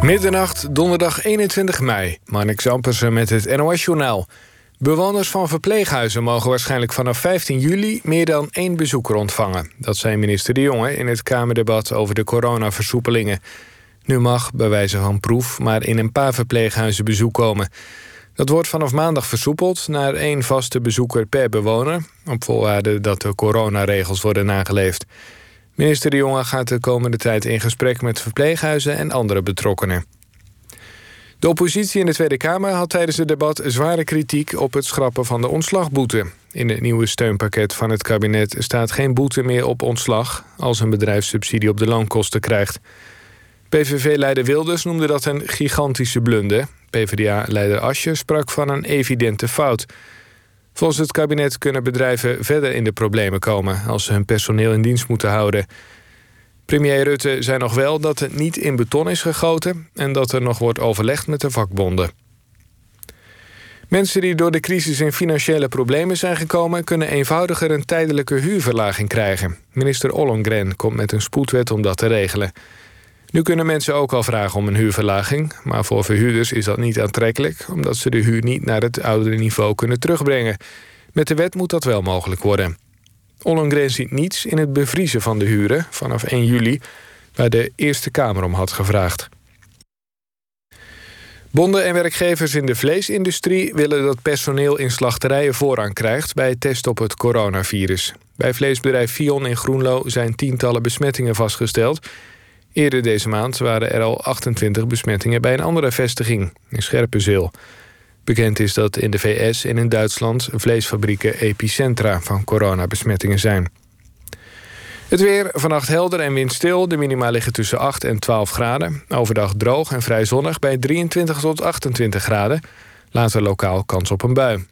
Middernacht, donderdag 21 mei. Marnik Zampersen met het NOS-journaal. Bewoners van verpleeghuizen mogen waarschijnlijk vanaf 15 juli... meer dan één bezoeker ontvangen. Dat zei minister De Jonge in het Kamerdebat over de coronaversoepelingen. Nu mag, bij wijze van proef, maar in een paar verpleeghuizen bezoek komen. Dat wordt vanaf maandag versoepeld naar één vaste bezoeker per bewoner... op voorwaarde dat de coronaregels worden nageleefd. Minister De Jonge gaat de komende tijd in gesprek met verpleeghuizen en andere betrokkenen. De oppositie in de Tweede Kamer had tijdens het debat zware kritiek op het schrappen van de ontslagboete. In het nieuwe steunpakket van het kabinet staat geen boete meer op ontslag als een bedrijf subsidie op de loonkosten krijgt. PVV-leider Wilders noemde dat een gigantische blunder. PvdA-leider Asje sprak van een evidente fout. Volgens het kabinet kunnen bedrijven verder in de problemen komen als ze hun personeel in dienst moeten houden. Premier Rutte zei nog wel dat het niet in beton is gegoten en dat er nog wordt overlegd met de vakbonden. Mensen die door de crisis in financiële problemen zijn gekomen, kunnen eenvoudiger een tijdelijke huurverlaging krijgen. Minister Ollongren komt met een spoedwet om dat te regelen. Nu kunnen mensen ook al vragen om een huurverlaging, maar voor verhuurders is dat niet aantrekkelijk, omdat ze de huur niet naar het oudere niveau kunnen terugbrengen. Met de wet moet dat wel mogelijk worden. Ollongren ziet niets in het bevriezen van de huren vanaf 1 juli, waar de Eerste Kamer om had gevraagd. Bonden en werkgevers in de vleesindustrie willen dat personeel in slachterijen voorrang krijgt bij het test op het coronavirus. Bij vleesbedrijf Fion in Groenlo zijn tientallen besmettingen vastgesteld. Eerder deze maand waren er al 28 besmettingen bij een andere vestiging, in Scherpenzeel. Bekend is dat in de VS en in Duitsland vleesfabrieken epicentra van coronabesmettingen zijn. Het weer vannacht helder en windstil. De minima liggen tussen 8 en 12 graden. Overdag droog en vrij zonnig bij 23 tot 28 graden. Later lokaal kans op een bui.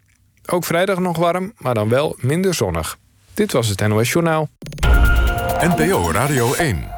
Ook vrijdag nog warm, maar dan wel minder zonnig. Dit was het NOS Journaal. NPO Radio 1.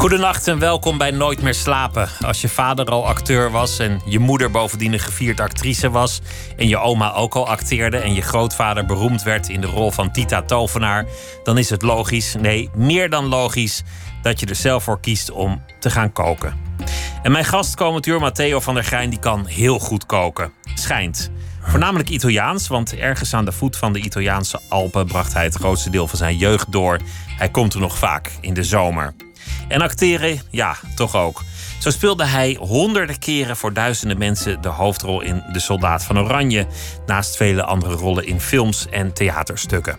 Goedenacht en welkom bij Nooit meer slapen. Als je vader al acteur was en je moeder bovendien een gevierd actrice was... en je oma ook al acteerde en je grootvader beroemd werd in de rol van Tita Tovenaar... dan is het logisch, nee, meer dan logisch, dat je er zelf voor kiest om te gaan koken. En mijn gast komend uur, Matteo van der Grijn, die kan heel goed koken. Schijnt. Voornamelijk Italiaans, want ergens aan de voet van de Italiaanse Alpen bracht hij het grootste deel van zijn jeugd door. Hij komt er nog vaak in de zomer. En acteren, ja, toch ook. Zo speelde hij honderden keren voor duizenden mensen de hoofdrol in De Soldaat van Oranje, naast vele andere rollen in films en theaterstukken.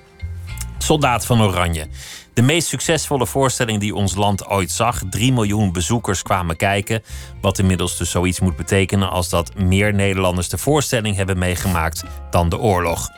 Soldaat van Oranje. De meest succesvolle voorstelling die ons land ooit zag. 3 miljoen bezoekers kwamen kijken. Wat inmiddels dus zoiets moet betekenen als dat meer Nederlanders de voorstelling hebben meegemaakt dan de oorlog.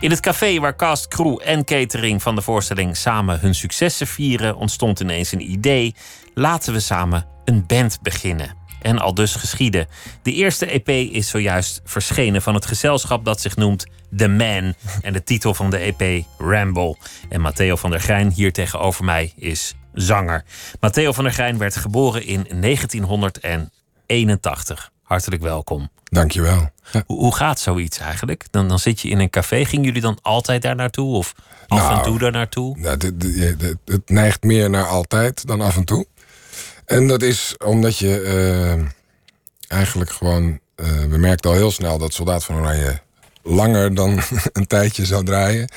In het café waar cast, crew en catering van de voorstelling samen hun successen vieren, ontstond ineens een idee. Laten we samen een band beginnen. En al dus geschieden. De eerste EP is zojuist verschenen van het gezelschap dat zich noemt The Man. En de titel van de EP Ramble. En Matteo van der Grijn hier tegenover mij is zanger. Matteo van der Grijn werd geboren in 1981. Hartelijk welkom. Dankjewel. Hoe, hoe gaat zoiets eigenlijk? Dan, dan zit je in een café. Gingen jullie dan altijd daar naartoe? Of af en Nou, toe daar naartoe? Nou, dit- dit- het neigt meer naar altijd dan af en toe. En dat is omdat je eh, eigenlijk gewoon... eh, we merkten al heel snel dat Soldaat van Oranje langer dan een tijdje zou draaien.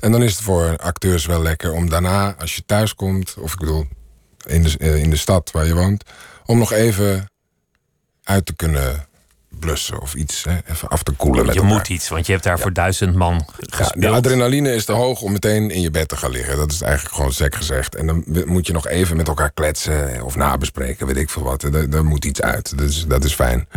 En dan is het voor acteurs wel lekker om daarna, als je thuis komt... of ik bedoel, in de, eh, in de stad waar je woont... om nog even uit te kunnen blussen of iets. Hè? Even af te koelen met Je elkaar. moet iets, want je hebt daar voor duizend man Ja, de adrenaline is te hoog om meteen in je bed te gaan liggen. Dat is eigenlijk gewoon sec gezegd. En dan moet je nog even met elkaar kletsen of nabespreken, weet ik veel wat. Er, er moet iets uit. Dus dat is fijn.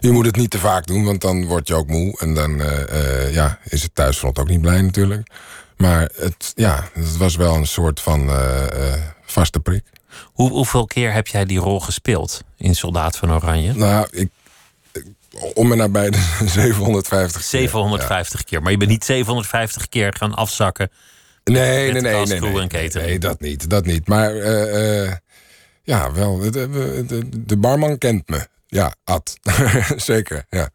Je moet het niet te vaak doen, want dan word je ook moe. En dan eh, eh, ja, is het thuisfront ook niet blij natuurlijk. Maar het, ja, het was wel een soort van eh, vaste prik. Hoe, hoeveel keer heb jij die rol gespeeld in Soldaat van Oranje? Nou, ik, om en nabij de 750 keer. 750 keer. Maar je bent niet 750 keer gaan afzakken. Nee, Met nee, nee, nee, nee, dat niet, dat niet. Maar eh, eh, Ja, wel. De, de, de, de barman kent me. Ja, Ad. Zeker, ja.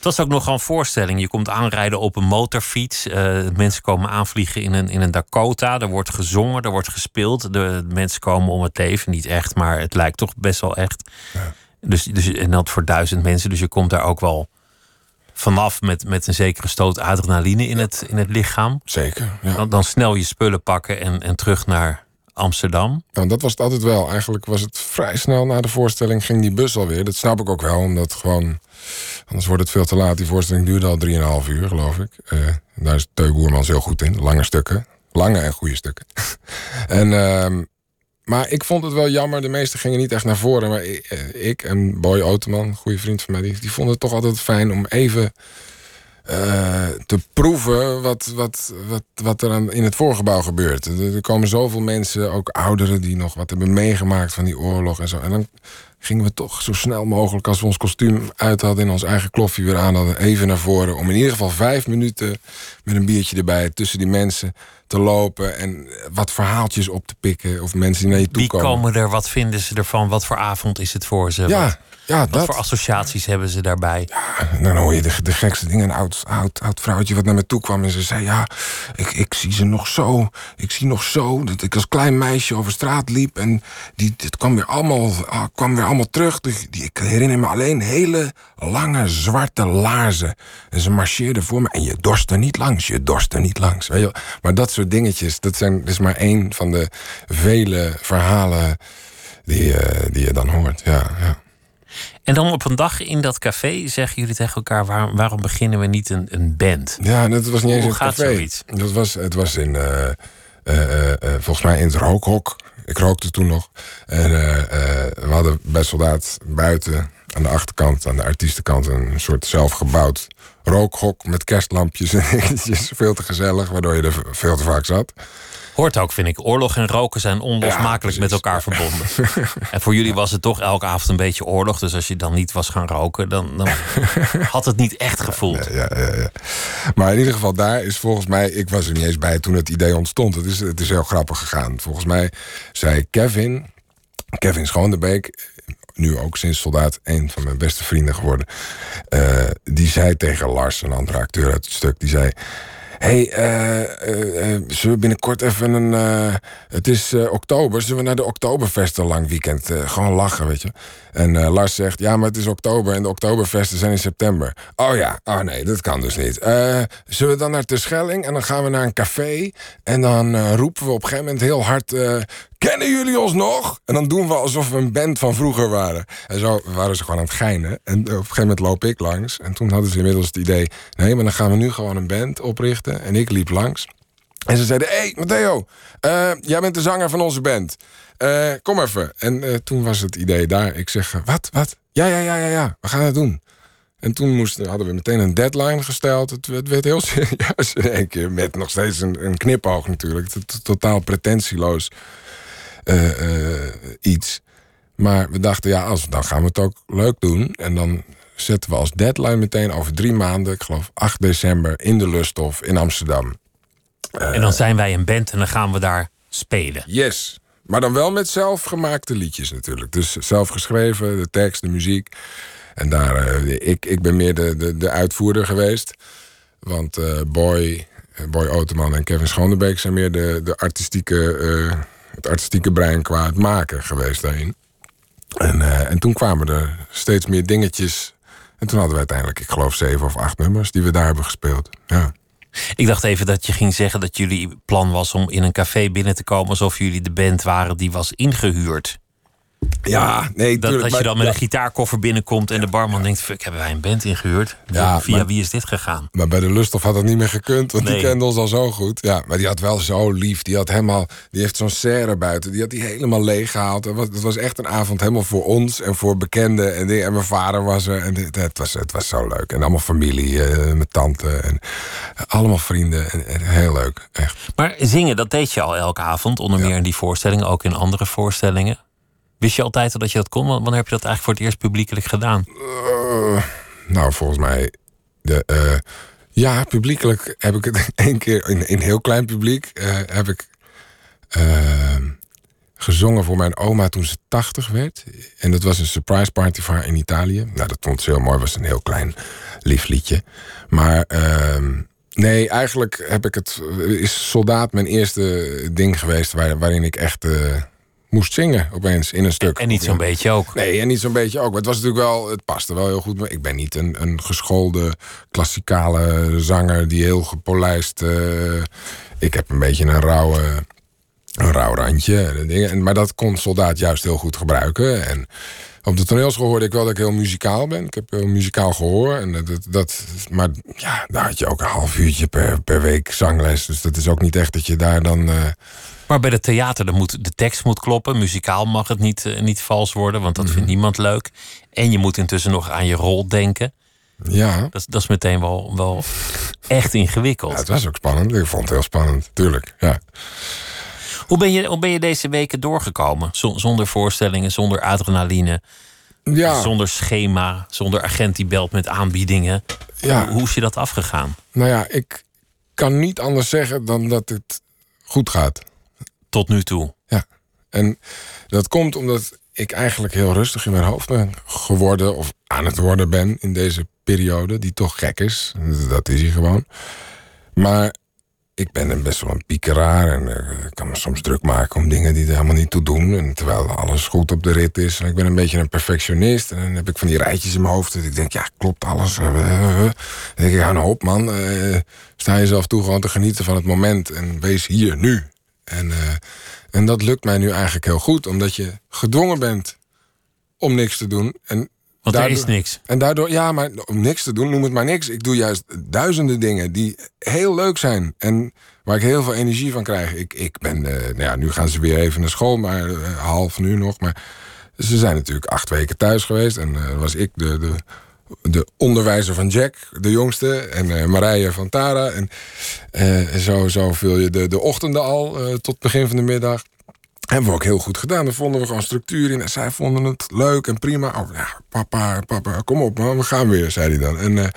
Het was ook nogal een voorstelling. Je komt aanrijden op een motorfiets. Uh, mensen komen aanvliegen in een, in een Dakota. Er wordt gezongen, er wordt gespeeld. De, mensen komen om het leven. Niet echt, maar het lijkt toch best wel echt. Ja. Dus, dus, en dat voor duizend mensen. Dus je komt daar ook wel vanaf met, met een zekere stoot adrenaline in het, in het lichaam. Zeker. Ja. Dan, dan snel je spullen pakken en, en terug naar Amsterdam. Nou, dat was het altijd wel. Eigenlijk was het vrij snel na de voorstelling ging die bus alweer. Dat snap ik ook wel, omdat gewoon... Anders wordt het veel te laat. Die voorstelling duurde al 3,5 uur, geloof ik. Uh, daar is Teu Boermans heel goed in. Lange stukken. Lange en goede stukken. en... Uh, maar ik vond het wel jammer. De meesten gingen niet echt naar voren. Maar ik, eh, ik en Boy Oteman, goede vriend van mij, die, die vonden het toch altijd fijn om even uh, te proeven wat, wat, wat, wat er aan, in het voorgebouw gebeurt. Er, er, komen zoveel mensen, ook ouderen, die nog wat hebben meegemaakt van die oorlog en zo. En dan gingen we toch zo snel mogelijk, als we ons kostuum uit hadden en ons eigen kloffie weer aan hadden, even naar voren. Om in ieder geval vijf minuten met een biertje erbij tussen die mensen te lopen en wat verhaaltjes op te pikken. Of mensen die naar je toe komen. Wie komen er? Wat vinden ze ervan? Wat voor avond is het voor ze? Ja, ja, wat dat. voor associaties hebben ze daarbij? Ja, dan hoor je de, de gekste dingen. Een oud, oud, oud vrouwtje wat naar me toe kwam en ze zei: Ja, ik, ik zie ze nog zo. Ik zie nog zo dat ik als klein meisje over straat liep en die, het kwam weer allemaal, ah, kwam weer allemaal terug. Die, die, ik herinner me alleen hele lange zwarte laarzen. En ze marcheerden voor me en je dorst er niet langs, je dorst er niet langs. Weet je? Maar dat soort dingetjes, dat, zijn, dat is maar één van de vele verhalen die, uh, die je dan hoort. Ja, ja. En dan op een dag in dat café zeggen jullie tegen elkaar: waar, waarom beginnen we niet een, een band? Ja, dat was niet eens Hoe een gaat café. zoiets? Dat was, het was in, uh, uh, volgens mij in het rookhok. Ik rookte toen nog. En we hadden bij Soldaat buiten aan de achterkant, aan de artiestenkant, een soort zelfgebouwd rookhok met kerstlampjes en dingetjes. Veel te gezellig, waardoor je er veel te vaak zat. Hoort ook, vind ik. Oorlog en roken zijn onlosmakelijk Ja, met elkaar verbonden. en voor jullie was het toch elke avond een beetje oorlog. Dus als je dan niet was gaan roken, dan, dan had het niet echt gevoeld. Ja, ja, ja. Maar in ieder geval, daar is volgens mij... Ik was er niet eens bij toen het idee ontstond. Het is, het is heel grappig gegaan. Volgens mij zei Kevin, Kevin Schoonderbeek... nu ook sinds soldaat een van mijn beste vrienden geworden... eh, die zei tegen Lars, een andere acteur uit het stuk... die zei... hey, eh, eh, zullen we binnenkort even een... het is oktober, zullen we naar de Oktoberfest een lang weekend? gewoon lachen, weet je. En Lars zegt, ja, maar het is oktober en de Oktoberfesten zijn in september. Oh ja, oh nee, dat kan dus niet. Zullen we dan naar Terschelling en dan gaan we naar een café... en dan roepen we op een gegeven moment heel hard... Kennen jullie ons nog? En dan doen we alsof we een band van vroeger waren. En zo waren ze gewoon aan het geinen. En op een gegeven moment loop ik langs. En toen hadden ze inmiddels het idee... nee, maar dan gaan we nu gewoon een band oprichten. En ik liep langs. En ze zeiden, hé, hey, Matteo, eh, jij bent de zanger van onze band. Eh, kom even. En eh, toen was het idee daar. Ik zeg, wat, wat? Ja, ja, ja, ja, ja, we gaan het doen. En toen moesten, hadden we meteen een deadline gesteld. Het, werd heel serieus in één keer. Met nog steeds een, een knipoog natuurlijk. Totaal pretentieloos iets. Maar we dachten, ja, als, dan gaan we het ook leuk doen. En dan zetten we als deadline meteen over drie maanden... ik geloof 8 december in de Lusthof in Amsterdam. En dan zijn wij een band en dan gaan we daar spelen. Yes. Maar dan wel met zelfgemaakte liedjes natuurlijk. Dus zelf geschreven, de tekst, de muziek. En daar, eh, ik, ik ben meer de, de, de uitvoerder geweest. Want eh, Boy, eh, Boy Oteman en Kevin Schoonderbeek zijn meer de, de artistieke, eh, het artistieke brein qua het maken geweest daarin. En, eh, en toen kwamen er steeds meer dingetjes. En toen hadden we uiteindelijk, ik geloof, zeven of acht nummers die we daar hebben gespeeld. Ja. Ik dacht even dat je ging zeggen dat jullie plan was om in een café binnen te komen alsof jullie de band waren die was ingehuurd. Ja, nee, Dat, tuurlijk, dat je maar- dan met een gitaarkoffer binnenkomt en de barman denkt: fuck, hebben wij een band ingehuurd? Ja, Via maar- wie is dit gegaan? Maar bij de Lusthof had dat niet meer gekund, want Nee. die kende ons al zo goed. Ja, maar die had wel zo lief. Die had helemaal, die heeft zo'n serre buiten. Die had die helemaal leeg gehaald. Het was, het was echt een avond helemaal voor ons en voor bekenden. En, die- en mijn vader was er. En dit- het, was, het was zo leuk. En allemaal familie, eh, mijn tante. En allemaal vrienden. En, en heel leuk, echt. Maar zingen, dat deed je al elke avond, onder Ja. meer in die voorstellingen, ook in andere voorstellingen. Wist je altijd al dat je dat kon? Wanneer heb je dat eigenlijk voor het eerst publiekelijk gedaan? Eh, nou, volgens mij. De, eh, ja, publiekelijk heb ik het één keer in, in heel klein publiek. eh, heb ik. gezongen voor mijn oma toen ze 80 werd. En dat was een surprise party voor haar in Italië. Nou, dat vond ze heel mooi. was een heel klein, lief liedje. Maar ehm, nee, eigenlijk heb ik het, is Soldaat mijn eerste ding geweest... Waar, waarin ik echt moest zingen opeens in een stuk. En niet zo'n beetje ook. Nee, en niet zo'n beetje ook. Maar het was natuurlijk wel, het paste wel heel goed. Maar ik ben niet een, een geschoolde klassikale zanger die heel gepolijst. eh, ik heb een beetje een rauwe, een rauw randje. En maar dat kon soldaat juist heel goed gebruiken. En op de toneelschool hoorde ik wel dat ik heel muzikaal ben. Ik heb heel muzikaal gehoor. En dat, dat, dat, maar ja, daar had je ook een half uurtje per, per week zangles. Dus dat is ook niet echt dat je daar dan. eh, Maar bij de theater, dan moet, de tekst moet kloppen. Muzikaal mag het niet, eh, niet vals worden, want dat Mhm. vindt niemand leuk. En je moet intussen nog aan je rol denken. ja, Dat, dat is meteen wel, wel echt ingewikkeld. ja, het was ook spannend. Ik vond het heel spannend, tuurlijk. Ja. Hoe, ben je, hoe ben je deze weken doorgekomen? Zo- zonder voorstellingen, zonder adrenaline, Ja, zonder schema, zonder agent die belt met aanbiedingen. ja. Hoe, hoe is je dat afgegaan? Nou ja, ik kan niet anders zeggen dan dat het goed gaat. Tot nu toe. En dat komt omdat ik eigenlijk heel rustig in mijn hoofd ben geworden, of aan het worden ben in deze periode, die toch gek is. Dat is hij gewoon. Maar ik ben best wel een piekeraar en eh, ik kan me soms druk maken om dingen die er helemaal niet toe doen. En terwijl alles goed op de rit is. En ik ben een beetje een perfectionist. En dan heb ik van die rijtjes in mijn hoofd. Dat ik denk, ja, klopt alles. Eh, eh, eh. Dan denk ik, ja, nou op man. Sta jezelf toe gewoon te genieten van het moment. En wees hier, nu. En, eh, en dat lukt mij nu eigenlijk heel goed. Omdat je gedwongen bent om niks te doen. En Want er is niks. en daardoor, ja, maar om niks te doen, noem het maar niks. Ik doe juist duizenden dingen die heel leuk zijn. En waar ik heel veel energie van krijg. Ik, ik ben, eh, nou ja, nu gaan ze weer even naar school, maar eh, half nu nog. Maar ze zijn natuurlijk acht weken thuis geweest. En was ik de, de, de onderwijzer van Jack, de jongste. En eh, Marije van Tara. En eh, zo, zo vul je de, de ochtenden al eh, tot begin van de middag. Hebben we ook heel goed gedaan. Daar vonden we gewoon structuur in. En zij vonden het leuk en prima. Oh, ja, papa, papa, kom op man, we gaan weer, zei hij dan. En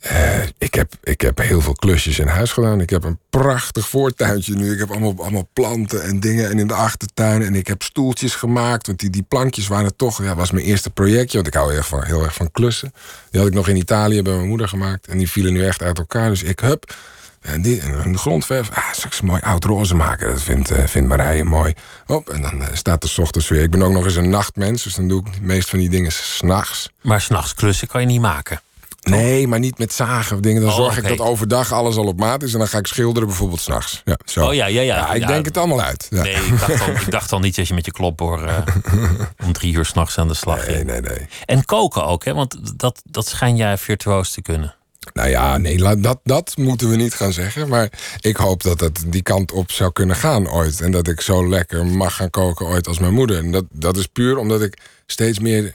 eh, ik, heb, ik heb heel veel klusjes in huis gedaan. Ik heb een prachtig voortuintje nu. Ik heb allemaal, allemaal planten en dingen. En in de achtertuin. En ik heb stoeltjes gemaakt. Want die, die plankjes waren toch... Ja, was mijn eerste projectje. Want ik hou heel erg, van, heel erg van klussen. Die had ik nog in Italië bij mijn moeder gemaakt. En die vielen nu echt uit elkaar. Dus ik, hup... En, die, en de grondverf, ah, straks mooi oud roze maken. Dat vindt, eh, vindt Marije mooi. Hop, en dan eh, staat er ochtends weer. Ik ben ook nog eens een nachtmens, dus dan doe ik de meeste van die dingen s'nachts. Maar s'nachts klussen kan je niet maken. Nee, maar niet met zagen of dingen. Dan Oh, zorg ik dat overdag alles al op maat is. En dan ga ik schilderen bijvoorbeeld s'nachts. Ja, zo. Oh ja, ja, ja. ik Ja. denk het allemaal uit. Ja. Nee, ik dacht, al, ik dacht al niet dat je met je klopboor eh, om drie uur s'nachts aan de slag Nee, ging. nee, nee. En koken ook, hè? want dat, dat schijn jij virtuoos te kunnen. Nou ja, nee, dat, dat moeten we niet gaan zeggen. Maar ik hoop dat het die kant op zou kunnen gaan ooit. En dat ik zo lekker mag gaan koken ooit als mijn moeder. En dat, dat is puur omdat ik steeds meer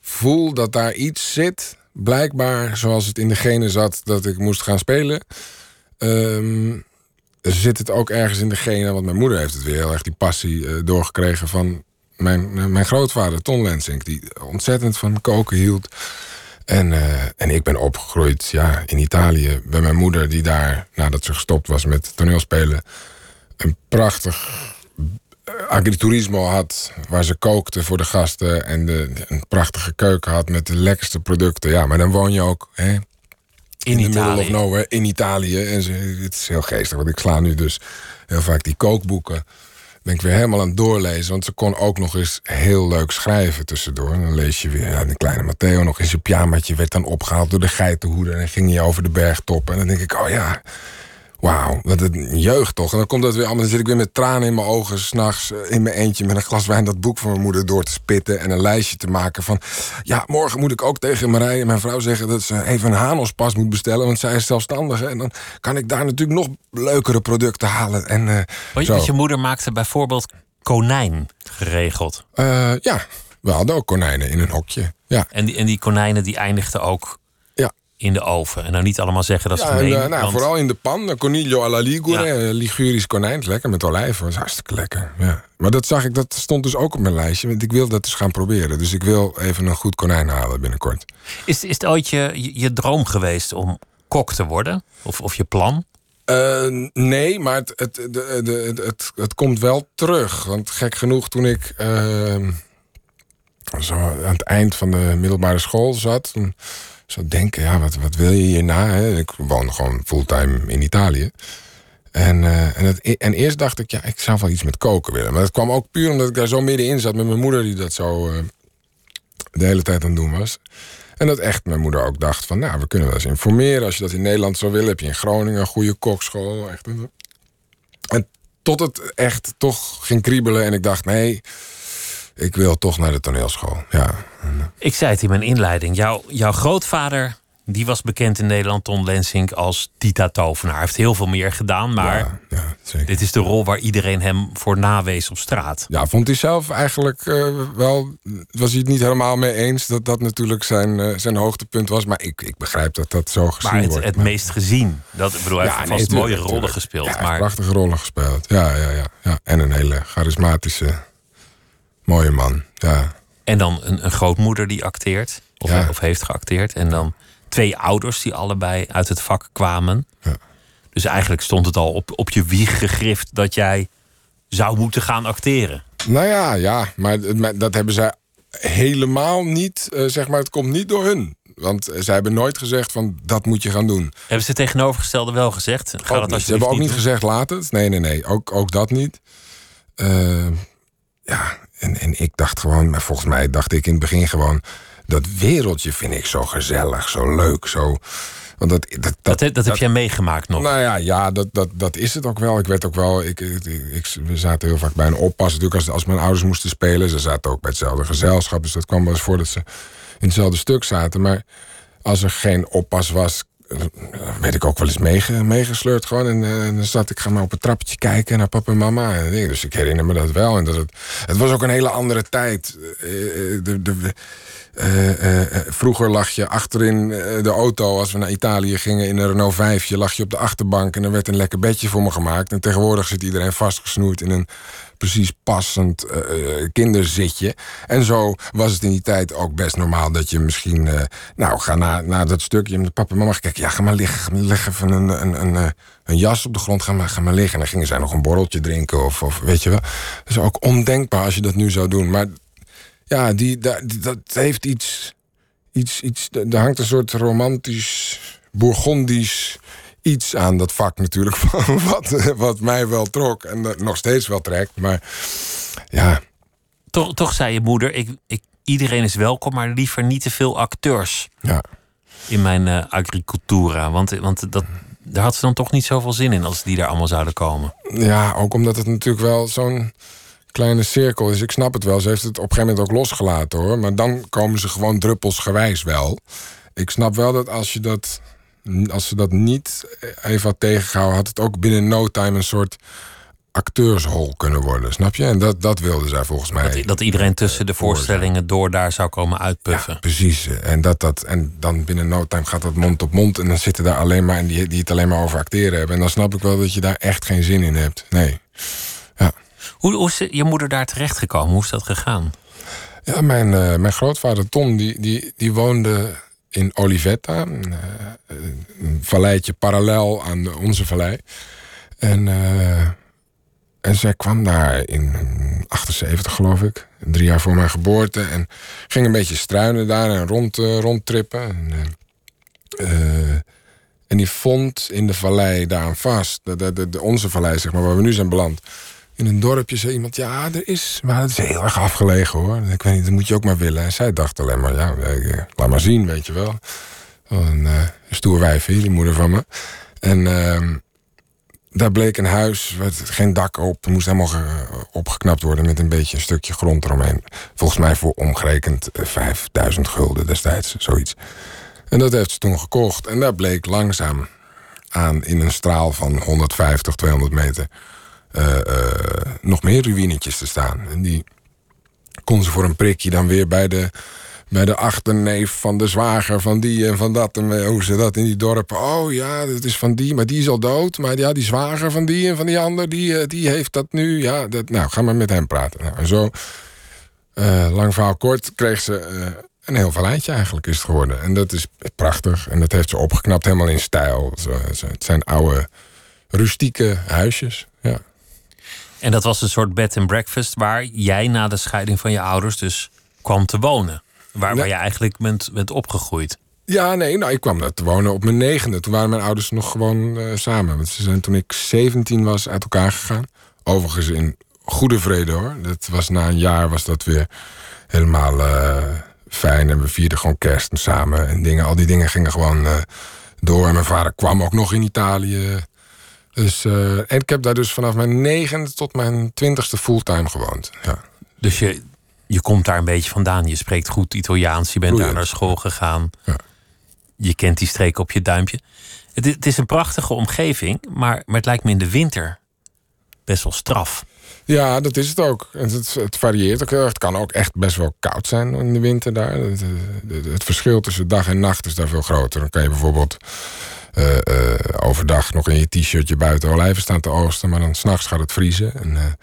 voel dat daar iets zit. Blijkbaar, zoals het in de genen zat dat ik moest gaan spelen. ehm, zit het ook ergens in de genen. Want mijn moeder heeft het weer heel erg die passie eh, doorgekregen van mijn, mijn grootvader, Ton Lensink. Die ontzettend van koken hield. En, eh, en ik ben opgegroeid ja, in Italië bij mijn moeder, die daar, nadat ze gestopt was met toneelspelen, een prachtig agriturismo had. Waar ze kookte voor de gasten en de, een prachtige keuken had met de lekkerste producten. Ja, maar dan woon je ook hè, In, in the middle Italië. of nowhere in Italië. En ze, het is heel geestig, want ik sla nu dus heel vaak die kookboeken. Ben ik weer helemaal aan het doorlezen. Want ze kon ook nog eens heel leuk schrijven tussendoor. En dan lees je weer ja, de kleine Matteo nog in zijn pyjamaatje. Werd dan opgehaald door de geitenhoeder. En ging hij over de bergtop. En dan denk ik, oh ja, wauw, wat een jeugd toch. En dan komt dat weer allemaal. Dan zit ik weer met tranen in mijn ogen. S'nachts eh, in mijn eentje met een glas wijn dat boek van mijn moeder door te spitten. En een lijstje te maken van. Ja, morgen moet ik ook tegen Marije, mijn vrouw, zeggen dat ze even een Hanos-pas moet bestellen. Want zij is zelfstandige. En dan kan ik daar natuurlijk nog leukere producten halen. En, want je moeder maakte bijvoorbeeld konijn geregeld. Eh, ja, we hadden ook konijnen in een hokje. Ja, En die, en die konijnen die eindigden ook. In de oven. En nou niet allemaal zeggen dat ja en, gemeen. eh, nou, want- vooral in de pan. eh, Coniglio alla Ligure, Ja. eh, Ligurisch konijn. Lekker met olijven. Is hartstikke lekker. Ja. Maar dat zag ik, dat stond dus ook op mijn lijstje. Want ik wil dat dus gaan proberen. Dus ik wil even een goed konijn halen binnenkort. is, is het ooit je, je, je droom geweest om kok te worden? Of, of je plan? Uh, nee, maar het, het, de, de, het, het, komt wel terug. Want gek genoeg, toen ik uh, zo aan het eind van de middelbare school zat... Toen zou denken, ja, wat, wat wil je hierna? Hè? Ik woon gewoon fulltime in Italië. En, en, het, en eerst dacht ik, ja, ik zou wel iets met koken willen. Maar dat kwam ook puur omdat ik daar zo middenin zat met mijn moeder... die dat zo de hele tijd aan het doen was. En dat echt mijn moeder ook dacht van, nou, we kunnen wel eens informeren. Als je dat in Nederland zou willen, heb je in Groningen een goede kokschool. Echt. En tot het echt toch ging kriebelen en ik dacht, nee, ik wil toch naar de toneelschool. Ja. Ik zei het in mijn inleiding. Jouw, jouw grootvader die was bekend in Nederland, Ton Lensink, als Tita Tovenaar. Hij heeft heel veel meer gedaan, maar ja, ja, dit is de rol waar iedereen hem voor nawees op straat. Ja, vond hij zelf eigenlijk uh, wel... was hij het niet helemaal mee eens dat dat natuurlijk zijn, uh, zijn hoogtepunt was. Maar ik, ik begrijp dat dat zo gezien maar het, wordt. het meest gezien. Dat, ik bedoel, hij heeft vast mooie rollen gespeeld. Ja, maar... prachtige rollen gespeeld. Ja, ja, ja, ja. En een hele charismatische, mooie man. Ja. En dan een, een grootmoeder die acteert. Of, of heeft geacteerd. En dan twee ouders die allebei uit het vak kwamen. Ja. Dus eigenlijk stond het al op, op je wieg gegrift dat jij zou moeten gaan acteren. Nou ja, ja, maar dat hebben zij helemaal niet. Uh, zeg maar, het komt niet door hun. Want zij hebben nooit gezegd van dat moet je gaan doen. Hebben ze tegenovergestelde wel gezegd? Ga dat ze hebben ook niet gezegd laat het. Nee, nee, nee. Ook, ook dat niet. Uh, ja, en, en ik dacht gewoon, maar volgens mij dacht ik in het begin gewoon dat wereldje vind ik zo gezellig, zo leuk, zo. Want dat, dat, dat, dat, dat heb jij meegemaakt nog? Nou ja, ja dat, dat, dat is het ook wel. Ik werd ook wel. Ik, ik, ik, we zaten heel vaak bij een oppas. Natuurlijk, als, als mijn ouders moesten spelen. Ze zaten ook bij hetzelfde gezelschap. Dus dat kwam wel eens voor dat ze in hetzelfde stuk zaten. Maar als er geen oppas was, werd ik ook wel eens meege, meegesleurd gewoon. En, uh, dan zat ik ga maar op het trappetje kijken naar papa en mama. En dus ik herinner me dat wel. En dat het, was ook een hele andere tijd. De, uh, vroeger lag je achterin de auto als we naar Italië gingen in een Renault 5. Je lag je op de achterbank en er werd een lekker bedje voor me gemaakt. En tegenwoordig zit iedereen vastgesnoerd in een precies passend kinderzitje. En zo was het in die tijd ook best normaal dat je misschien... nou, ga naar, naar dat stukje met papa en mama. Kijk, ja, ga maar liggen. Liggen van een, een, een, een, jas op de grond. Ga maar, ga maar liggen. En dan gingen zij nog een borreltje drinken of, of weet je wel. Dat is ook ondenkbaar als je dat nu zou doen. Maar ja, die, dat, dat heeft iets, iets, iets. Er hangt een soort romantisch, bourgondisch iets aan dat vak natuurlijk. Wat, wat mij wel trok en nog steeds wel trekt. Maar ja. Toch, toch zei je moeder: ik, ik, iedereen is welkom, maar liever niet te veel acteurs. Ja. In mijn uh, agricultura. Want, want dat, daar had ze dan toch niet zoveel zin in als die daar allemaal zouden komen. Ja, ook omdat het natuurlijk wel zo'n kleine cirkel is. Ik snap het wel. Ze heeft het op een gegeven moment ook losgelaten hoor. Maar dan komen ze gewoon druppelsgewijs wel. Ik snap wel dat als je dat. Als ze dat niet even had tegengehouden, had het ook binnen no time een soort acteurshol kunnen worden. Snap je? En dat, dat wilde zij volgens mij. Dat, dat iedereen tussen de voorstellingen door daar zou komen uitpuffen. Ja, precies. En, dat, dat, en dan binnen no time gaat dat mond op mond. En dan zitten daar alleen maar en die, die het alleen maar over acteren hebben. En dan snap ik wel dat je daar echt geen zin in hebt. Nee. Hoe, hoe is je moeder daar terecht gekomen? Hoe is dat gegaan? Ja, mijn, uh, mijn grootvader Tom, die, die, die woonde in Olivetta. Een, uh, een valleitje parallel aan onze vallei. En, uh, en zij kwam daar in 78, geloof ik. Drie jaar voor mijn geboorte. En ging een beetje struinen daar en rond, rondtrippen. En, en die vond in de vallei daar vast, de, de, de, onze vallei, zeg maar, waar we nu zijn beland in een dorpje zei iemand, ja, er is... Maar het is heel erg afgelegen, hoor. Ik weet niet, dat moet je ook maar willen. En zij dacht alleen maar, ja, eh, laat maar zien, weet je wel. Een uh, stoer die moeder van me. En uh, daar bleek een huis, geen dak op. moest helemaal opgeknapt worden met een beetje een stukje grond eromheen. Volgens mij voor omgerekend 5000 eh, gulden destijds, zoiets. En dat heeft ze toen gekocht. En daar bleek langzaam aan in een straal van 150, 200 meter nog meer ruïnetjes te staan. En die kon ze voor een prikje dan weer bij de, bij de achterneef van de zwager van die en van dat. En hoe ze dat in die dorpen. Oh ja, dat is van die, maar die is al dood. Maar ja, die zwager van die en van die ander, die, die heeft dat nu. Ja, dat, nou, ga maar met hem praten. Nou, en zo, lang verhaal kort, kreeg ze een heel verleidje eigenlijk is het geworden. En dat is prachtig. En dat heeft ze opgeknapt helemaal in stijl. Het zijn oude rustieke huisjes. Ja. En dat was een soort bed and breakfast waar jij na de scheiding van je ouders dus kwam te wonen. Waar, waar je eigenlijk bent, bent opgegroeid. Ja, nee, nou, ik kwam daar te wonen op mijn negende. Toen waren mijn ouders nog gewoon uh, samen. Want ze zijn toen ik 17 was uit elkaar gegaan. Overigens in goede vrede hoor. Dat was na een jaar was dat weer helemaal uh, fijn. En we vierden gewoon kerst samen en dingen. Al die dingen gingen gewoon uh, door. En mijn vader kwam ook nog in Italië. Dus, en ik heb daar dus vanaf mijn negende tot mijn twintigste fulltime gewoond. Ja. Dus je, je komt daar een beetje vandaan. Je spreekt goed Italiaans. Je bent daar naar school gegaan. Ja. Je kent die streek op je duimpje. Het, het, is een prachtige omgeving, maar, maar het lijkt me in de winter best wel straf. Ja, dat is het ook. Het, het, het varieert ook heel erg. Het kan ook echt best wel koud zijn in de winter daar. Het, het verschil tussen dag en nacht is daar veel groter. Dan kan je bijvoorbeeld uh, uh, overdag nog in je t-shirtje buiten olijven staan te oosten, maar dan s'nachts gaat het vriezen. En,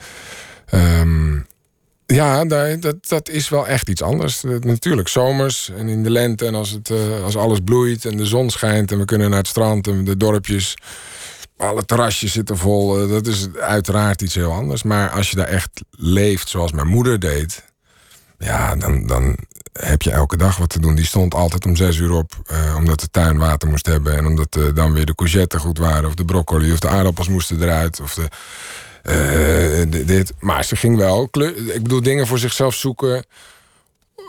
uh, um, ja, dat, dat is wel echt iets anders. Natuurlijk, zomers en in de lente en als, het, als alles bloeit en de zon schijnt en we kunnen naar het strand en de dorpjes, alle terrasjes zitten vol. Dat is uiteraard iets heel anders. Maar als je daar echt leeft zoals mijn moeder deed, ja, dan, dan heb je elke dag wat te doen. Die stond altijd om zes uur op, uh, omdat de tuin water moest hebben en omdat uh, dan weer de courgetten goed waren, of de broccoli of de aardappels moesten eruit. Of de, uh, dit. Maar ze ging wel, ik bedoel, dingen voor zichzelf zoeken.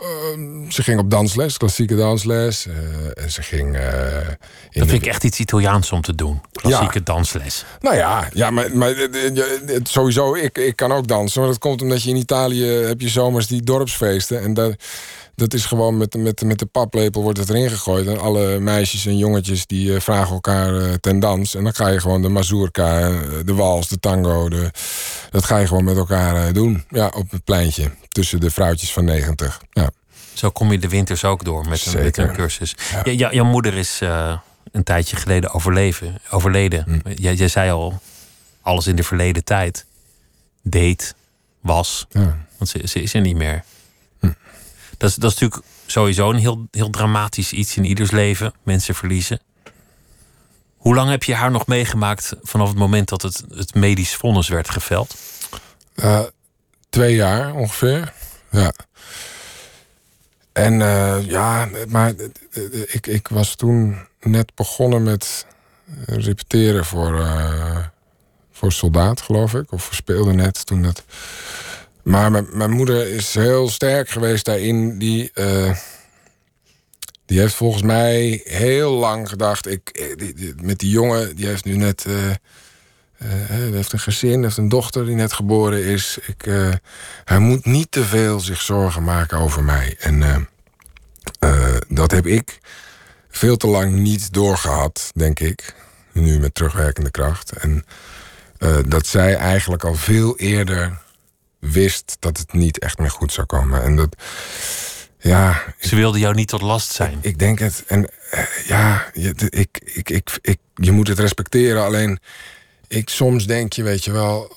Uh, ze ging op dansles, klassieke dansles. Uh, en ze ging. Uh, dat vind ik echt iets Italiaans om te doen. Klassieke ja. dansles. Nou ja, ja maar, maar sowieso, ik, ik kan ook dansen. Maar dat komt omdat je in Italië heb je zomers die dorpsfeesten. En daar dat is gewoon met, met, met de paplepel wordt het erin gegooid. En alle meisjes en jongetjes die vragen elkaar ten dans. En dan ga je gewoon de mazurka, de wals, de tango. De, dat ga je gewoon met elkaar doen. Ja, op het pleintje. Tussen de vrouwtjes van 90. Ja. Zo kom je de winters ook door met, een, met een cursus. Ja. Ja, jouw moeder is een tijdje geleden overleven, overleden. Hm. Jij, jij zei al, alles in de verleden tijd. Deed, was. Ja. Want ze, ze is er niet meer. Dat is, dat is natuurlijk sowieso een heel, heel dramatisch iets in ieders leven. Mensen verliezen. Hoe lang heb je haar nog meegemaakt vanaf het moment dat het, het medisch vonnis werd geveld? Uh, twee jaar ongeveer. Ja. En uh, ja, maar ik, ik was toen net begonnen met repeteren voor, voor soldaat, geloof ik. Of speelde net toen dat. Maar mijn, moeder is heel sterk geweest daarin. Die, die heeft volgens mij heel lang gedacht. Ik, eh, met die jongen, die heeft nu net. Uh, uh, heeft een gezin, heeft een dochter die net geboren is. Ik, hij moet niet te veel zich zorgen maken over mij. En dat heb ik veel te lang niet doorgehad, denk ik. Nu met terugwerkende kracht. En dat zij eigenlijk al veel eerder wist dat het niet echt meer goed zou komen. En dat, ja. Ze wilde jou niet tot last zijn. Ik, denk het. En ja, ik, ik, ik, je moet het respecteren. Alleen, ik soms denk je, weet je wel.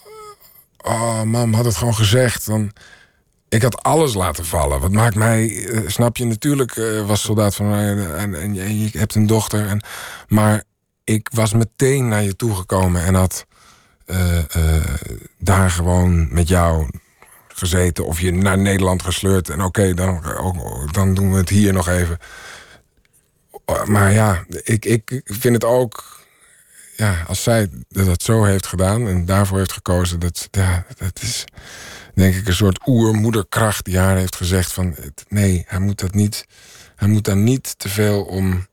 Oh, mam had het gewoon gezegd. Dan, ik had alles laten vallen. Wat maakt mij, uh, snap je, natuurlijk uh, was soldaat van mij en, en, je hebt een dochter. En, maar ik was meteen naar je toegekomen en had uh, daar gewoon met jou gezeten of je naar Nederland gesleurd. En oké, dan, dan doen we het hier nog even. Maar ja, ik, ik vind het ook. Ja, als zij dat zo heeft gedaan en daarvoor heeft gekozen, dat, ja, dat is denk ik een soort oermoederkracht die haar heeft gezegd van nee, hij moet dat niet. Hij moet daar niet te veel om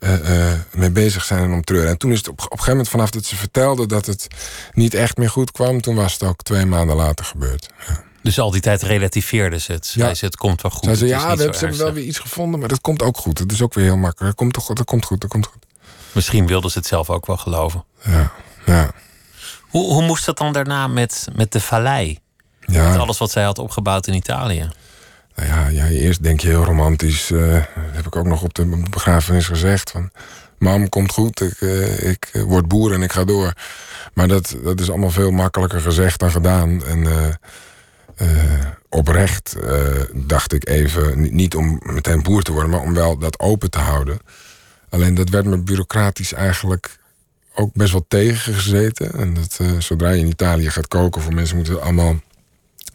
uh, uh, mee bezig zijn en om treuren. En toen is het op, op een gegeven moment, vanaf dat ze vertelde dat het niet echt meer goed kwam, toen was het ook twee maanden later gebeurd. Ja. Dus al die tijd relativeerde ze het. Ja. ze, het komt wel goed. Zei ze, ja, we hebben wel weer iets gevonden, maar dat komt ook goed. Het is ook weer heel makkelijk. Dat komt, toch, dat komt goed, dat komt goed. Misschien wilden ze het zelf ook wel geloven. Ja, ja. Hoe, hoe moest dat dan daarna met, met de vallei? Ja. Met alles wat zij had opgebouwd in Italië? Nou ja, ja, eerst denk je heel romantisch. Uh, heb ik ook nog op de begrafenis gezegd. Van, Mam, komt goed, ik, uh, ik word boer en ik ga door. Maar dat, dat is allemaal veel makkelijker gezegd dan gedaan. En uh, oprecht dacht ik even, niet om meteen boer te worden... maar om wel dat open te houden. Alleen dat werd me bureaucratisch eigenlijk ook best wel tegen gezeten. En dat, eh, zodra je in Italië gaat koken voor mensen, moeten allemaal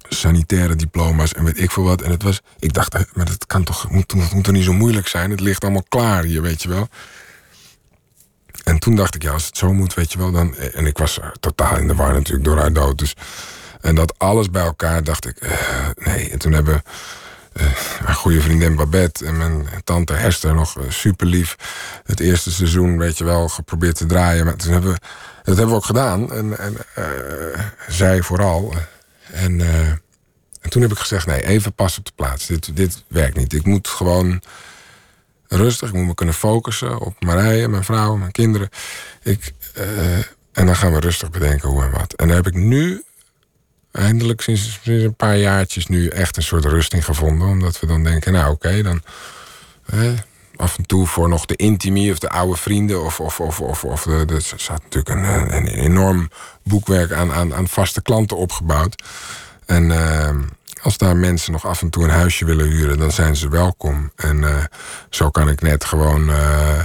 sanitaire diploma's en weet ik veel wat. En het was, ik dacht, eh, maar dat kan toch, moet, moet toch niet zo moeilijk zijn? Het ligt allemaal klaar hier, weet je wel. En toen dacht ik, ja, als het zo moet, weet je wel, dan. En ik was totaal in de war natuurlijk door haar dood. Dus, en dat alles bij elkaar dacht ik, nee. En toen hebben uh, mijn goede vriendin Babette en mijn tante Hester nog uh, super lief het eerste seizoen, weet je wel, geprobeerd te draaien. Maar toen hebben we, dat hebben we ook gedaan. En, en zij vooral. En, en toen heb ik gezegd, nee, even pas op de plaats. Dit, dit werkt niet. Ik moet gewoon rustig. Ik moet me kunnen focussen op Marije, mijn vrouw, mijn kinderen. Ik, en dan gaan we rustig bedenken hoe en wat. En daar heb ik nu, eindelijk sinds, een paar jaartjes, nu echt een soort rusting gevonden. Omdat we dan denken, nou oké, dan. Eh, af en toe voor nog de intimie of de oude vrienden. Of, of, of, of, of de, er staat natuurlijk een, een enorm boekwerk aan, aan, aan vaste klanten opgebouwd. En. Uh, als daar mensen nog af en toe een huisje willen huren, dan zijn ze welkom. En uh, zo kan ik net gewoon uh,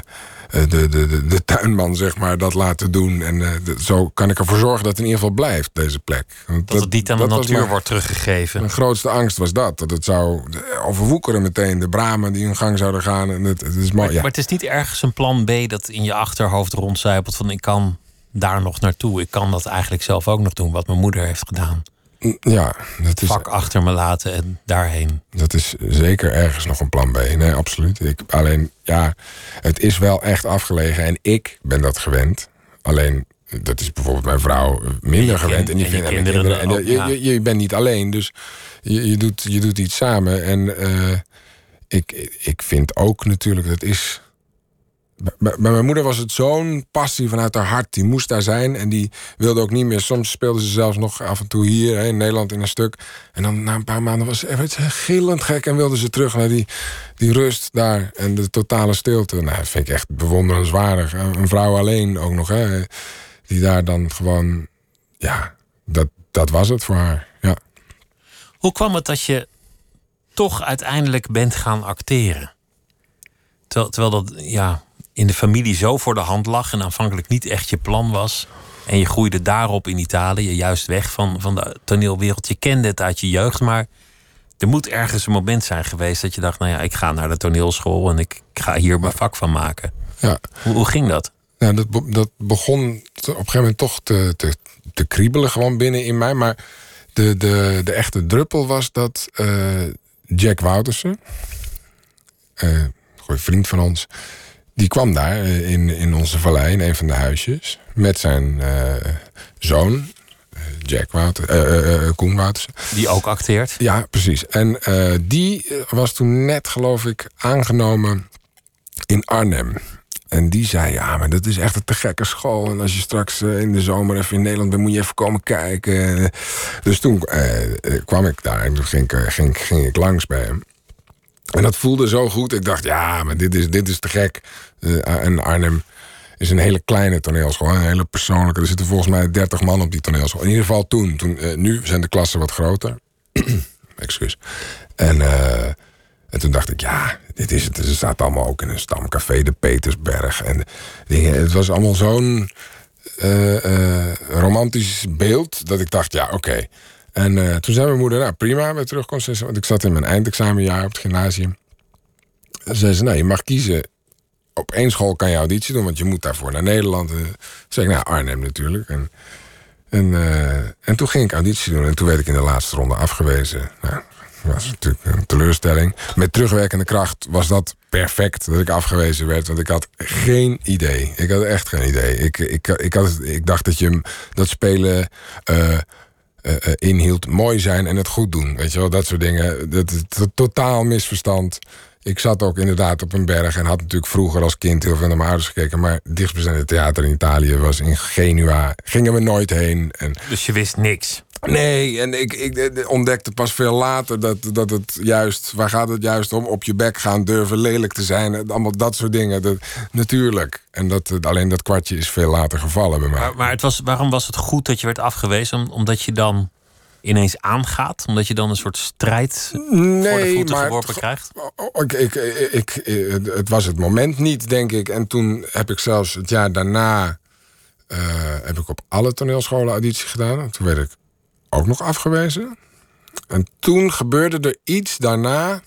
de, de, de, de, tuinman, zeg maar, dat laten doen. En de, zo kan ik ervoor zorgen dat het in ieder geval blijft, deze plek. Want dat, het niet aan de natuur wordt teruggegeven. Mijn grootste angst was dat. Dat het zou overwoekeren meteen. De bramen die hun gang zouden gaan. En het, het is mooi, maar, ja. maar het is niet ergens een plan B dat in je achterhoofd rondzuipelt van ik kan daar nog naartoe. Ik kan dat eigenlijk zelf ook nog doen, wat mijn moeder heeft gedaan. Ja, dat is. Vak achter me laten en daarheen. Dat is zeker ergens nog een plan B. Nee, absoluut. Ik, alleen, ja, het is wel echt afgelegen en ik ben dat gewend. Alleen, dat is bijvoorbeeld mijn vrouw minder je gewend. kind, en je kinderen en ook, je, ja. je, bent niet alleen, dus je, je, doet, je doet iets samen. En uh, ik, ik vind ook natuurlijk, dat is. Bij, mijn moeder was het zo'n passie vanuit haar hart. Die moest daar zijn en die wilde ook niet meer. Soms speelde ze zelfs nog af en toe hier hè, in Nederland in een stuk. En dan na een paar maanden was ze werd ze gillend gek en wilde ze terug naar die, die rust daar en de totale stilte. Nou, dat vind ik echt bewonderenswaardig. Een vrouw alleen ook nog, hè, die daar dan gewoon, ja, dat, dat was het voor haar. Ja. Hoe kwam het dat je toch uiteindelijk bent gaan acteren? Terwijl, terwijl dat, ja, in de familie zo voor de hand lag en aanvankelijk niet echt je plan was. En je groeide daarop in Italië, juist weg van, van de toneelwereld. Je kende het uit je jeugd, maar er moet ergens een moment zijn geweest dat je dacht: nou ja, ik ga naar de toneelschool en ik ga hier mijn vak van maken. Ja. Hoe, hoe ging dat? Ja, dat, dat begon op een gegeven moment toch te, te, te kriebelen gewoon binnen in mij. Maar de, de, de echte druppel was dat uh, Jack Woutersen, uh, een goede vriend van ons, die kwam daar in, in onze vallei, in een van de huisjes, met zijn uh, zoon, Jack Wouter, Koen Woutersen. Die ook acteert? Ja, precies. En die was toen net, geloof ik, aangenomen in Arnhem. En die zei, ja, maar dat is echt een te gekke school. En als je straks in de zomer even in Nederland bent, moet je even komen kijken. Dus toen uh, kwam ik daar en toen ging, ging, ging ik langs bij hem. En dat voelde zo goed. Ik dacht, ja, maar dit is, dit is te gek. en Arnhem is een hele kleine toneelschool. Een hele persoonlijke. Er zitten volgens mij 30 man op die toneelschool. In ieder geval toen. toen nu zijn de klassen wat groter. Excuus. En... En toen dacht ik, ja, dit is het. Ze staat allemaal ook in een stamcafé, de Petersberg. En dingen. Het was allemaal zo'n romantisch beeld dat ik dacht, ja, oké. En uh, toen zei mijn moeder, nou prima, weer terugkomt. Want ik zat in mijn eindexamenjaar op het gymnasium. En zei ze, nou, je mag kiezen. Op één school kan je auditie doen, want je moet daarvoor naar Nederland. En toen zei ik, nou, Arnhem natuurlijk. En, en, en toen ging ik auditie doen. En toen werd ik in de laatste ronde afgewezen. Nou, dat was natuurlijk een teleurstelling. Met terugwerkende kracht was dat perfect dat ik afgewezen werd. Want ik had geen idee. Ik had echt geen idee. Ik, ik, ik, had, ik dacht dat je dat spelen uh, uh, inhield mooi zijn en het goed doen. Weet je wel, dat soort dingen. Dat is totaal misverstand. Ik zat ook inderdaad op een berg en had natuurlijk vroeger als kind heel veel naar mijn ouders gekeken. Maar het dichtstbijzijnde theater in Italië was in Genua. Gingen we nooit heen. En dus je wist niks? Nee, en ik, ik, ontdekte pas veel later dat, dat het juist... Waar gaat het juist om? Op je bek gaan, durven lelijk te zijn. Allemaal dat soort dingen. Dat, natuurlijk. En dat, alleen dat kwartje is veel later gevallen bij mij. Maar, maar het was, waarom was het goed dat je werd afgewezen? Omdat je dan ineens aangaat? Omdat je dan een soort strijd nee, voor de voeten maar geworpen krijgt? Ik, ik, ik, het was het moment niet, denk ik. En toen heb ik zelfs het jaar daarna eh, heb ik op alle toneelscholen auditie gedaan. Toen werd ik ook nog afgewezen. En toen gebeurde er iets daarna.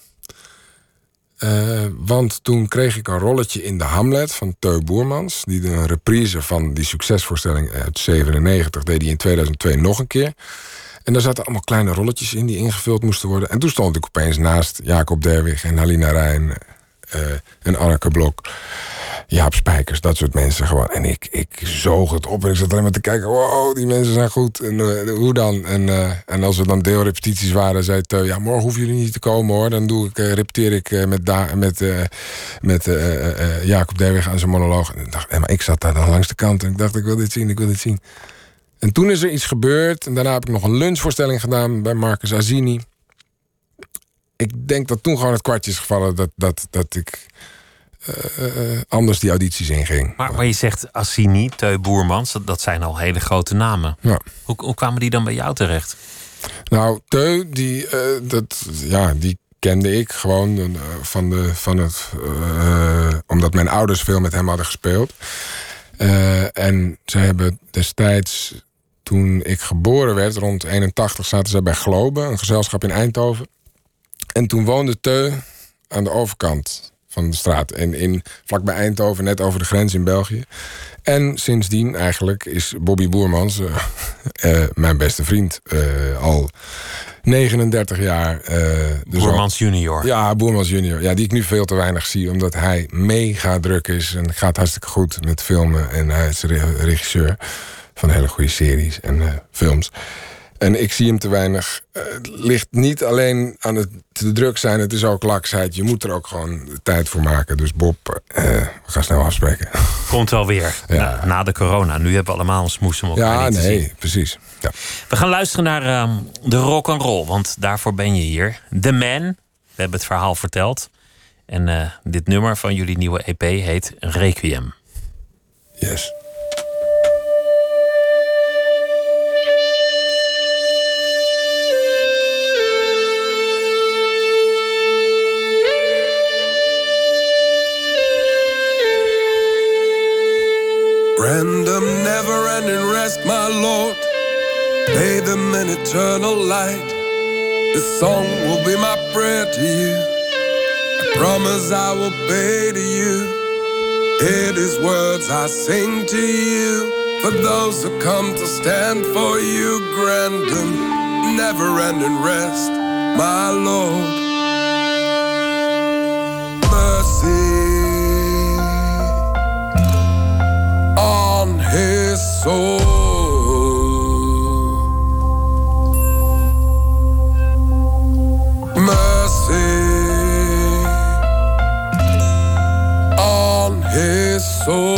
Eh, want toen kreeg ik een rolletje in de Hamlet van Teu Boermans. Die een reprise van die succesvoorstelling uit 97 deed hij in 2002 nog een keer. En daar zaten allemaal kleine rolletjes in die ingevuld moesten worden. En toen stond ik opeens naast Jacob Derwig en Halina Rijn uh, en Anneke Blok. Jaap Spijkers, dat soort mensen gewoon. En ik, ik zoog het op en ik zat alleen maar te kijken. Wow, die mensen zijn goed. En uh, hoe dan? En, uh, en als er dan deelrepetities waren, zei het... ja, morgen hoeven jullie niet te komen hoor. Dan doe ik, repeteer ik met, da met, met Jacob Derwig aan zijn monoloog. Ik dacht, maar ik zat daar dan langs de kant. En ik dacht, ik wil dit zien, ik wil dit zien. En toen is er iets gebeurd. En daarna heb ik nog een lunchvoorstelling gedaan bij Marcus Azini. Ik denk dat toen gewoon het kwartje is gevallen dat, dat, dat ik uh, anders die audities inging. Maar, maar je zegt Assini, Teu Boermans, dat, dat zijn al hele grote namen. Ja. Hoe, hoe kwamen die dan bij jou terecht? Nou, Teu, die, uh, dat, ja, die kende ik gewoon van, de, van het. omdat mijn ouders veel met hem hadden gespeeld. en ze hebben destijds toen ik geboren werd, rond 81, zaten ze bij Globe, een gezelschap in Eindhoven. En toen woonde Teu aan de overkant van de straat. En in, vlakbij Eindhoven, net over de grens in België. En sindsdien eigenlijk is Bobby Boermans uh, uh, mijn beste vriend. Uh, al 39 jaar. Boermans junior. Ja, Boermans junior. Ja, die ik nu veel te weinig zie. Omdat hij mega druk is. En gaat hartstikke goed met filmen. En hij is regisseur van hele goede series en films. En ik zie hem te weinig. het ligt niet alleen aan het te druk zijn, het is ook laksheid. Je moet er ook gewoon tijd voor maken. Dus Bob, eh, we gaan snel afspreken. Komt wel weer. Ja. Na, na, de corona. Nu hebben we allemaal een smoes om elkaar ja, nee, zien. precies. Ja. We gaan luisteren naar uh, de rock and roll, want daarvoor ben je hier. The Man, we hebben het verhaal verteld. En uh, dit nummer van jullie nieuwe EP heet Requiem. Yes. Random, never ending rest, my Lord. Pay them an eternal light. This song will be my prayer to you. I promise I will pay to you. Hear these words I sing to you. For those who come to stand for you, grant them never ending rest, my Lord. Soul. Mercy on his soul.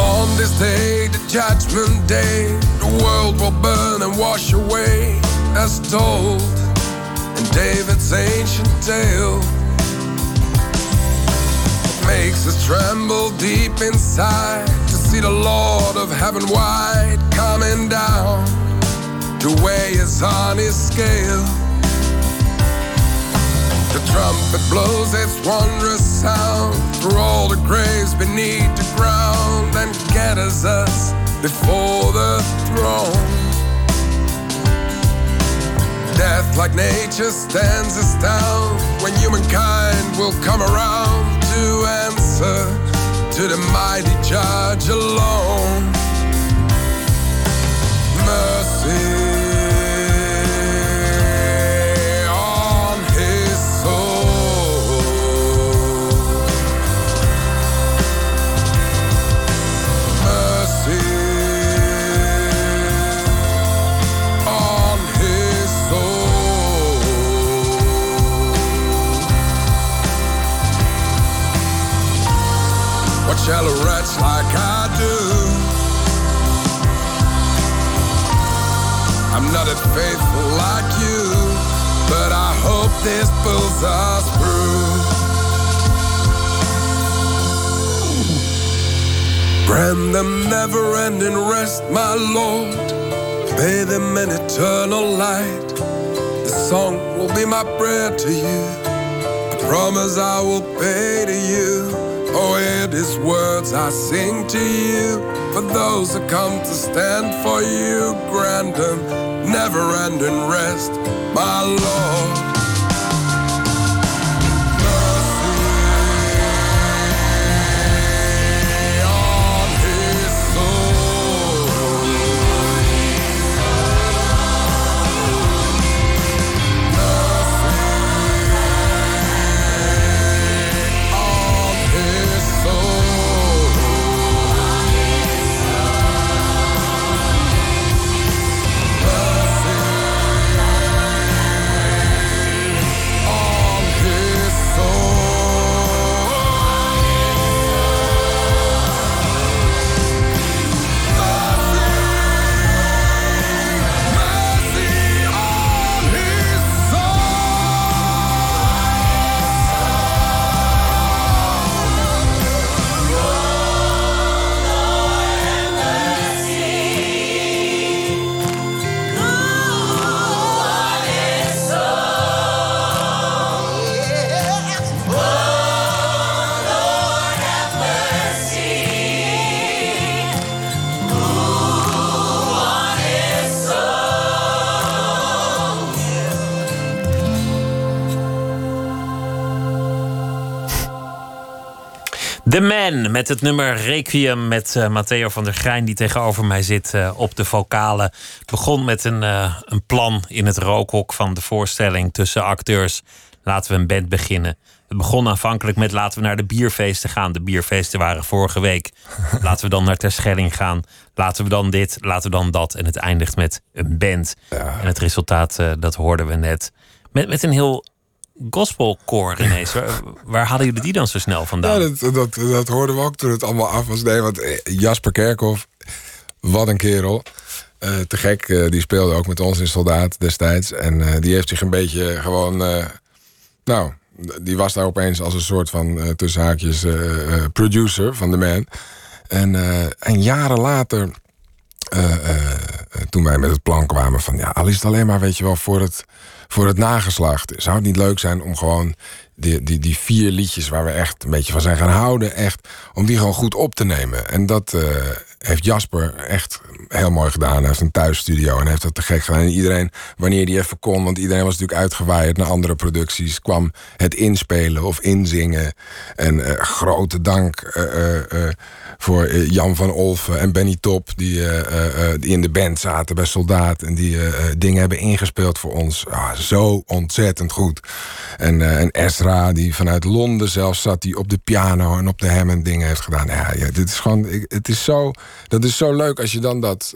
On this day, the judgment day the world will burn and wash away, as told in David's ancient tale. It makes us tremble deep inside to see the Lord of heaven wide coming down to weigh us on his scale. The trumpet blows its wondrous sound through all the graves beneath the ground and gathers us before the throne. Death, like nature, stands us down when humankind will come around to answer to the mighty judge alone. Not as faithful like you, but I hope this pulls us through. Grant them never ending rest, my Lord. bathe them in eternal light. This song will be my prayer to you. I promise I will pay to you. Oh, hear these words I sing to you. For those who come to stand for you, grant them never ending rest, my Lord. The Man met het nummer Requiem met uh, Matteo van der Grijn, die tegenover mij zit uh, op de vocalen. Begon met een, uh, een plan in het rookhok van de voorstelling tussen acteurs. Laten we een band beginnen. Het begon aanvankelijk met laten we naar de bierfeesten gaan. De bierfeesten waren vorige week. Laten we dan naar Terschelling gaan. Laten we dan dit, laten we dan dat. En het eindigt met een band. Ja. En het resultaat, dat hoorden we net. Met, met een heel gospelkoor ineens. waar, waar hadden jullie die dan zo snel vandaan? Ja, dat, dat, dat hoorden we ook toen het allemaal af was. Nee, want Jasper Kerkhoff, wat een kerel. Uh, te gek, uh, die speelde ook met ons in Soldaat destijds. En die heeft zich een beetje gewoon... nou, die was daar opeens als een soort van, tussen haakjes, producer van The Man. En, en jaren later, toen wij met het plan kwamen van... ja, al is het alleen maar, weet je wel, voor het voor het nageslacht. Zou het niet leuk zijn om gewoon die, die, die vier liedjes waar we echt een beetje van zijn gaan houden, echt, om die gewoon goed op te nemen. En dat uh, heeft Jasper echt heel mooi gedaan. Hij heeft een thuisstudio en heeft dat te gek gedaan. En iedereen, wanneer die even kon, want iedereen was natuurlijk uitgewaaid naar andere producties, kwam het inspelen of inzingen. En uh, grote dank. Voor eh, Jan van Olfen en Benny Top, die, in de band zaten bij Soldaat en die dingen hebben ingespeeld voor ons. Ah, zo ontzettend goed. En, en Ezra, die vanuit Londen zelfs zat, die op de piano en op de en dingen heeft gedaan. Ja, ja dit is gewoon, het is zo, dat is zo leuk als je dan dat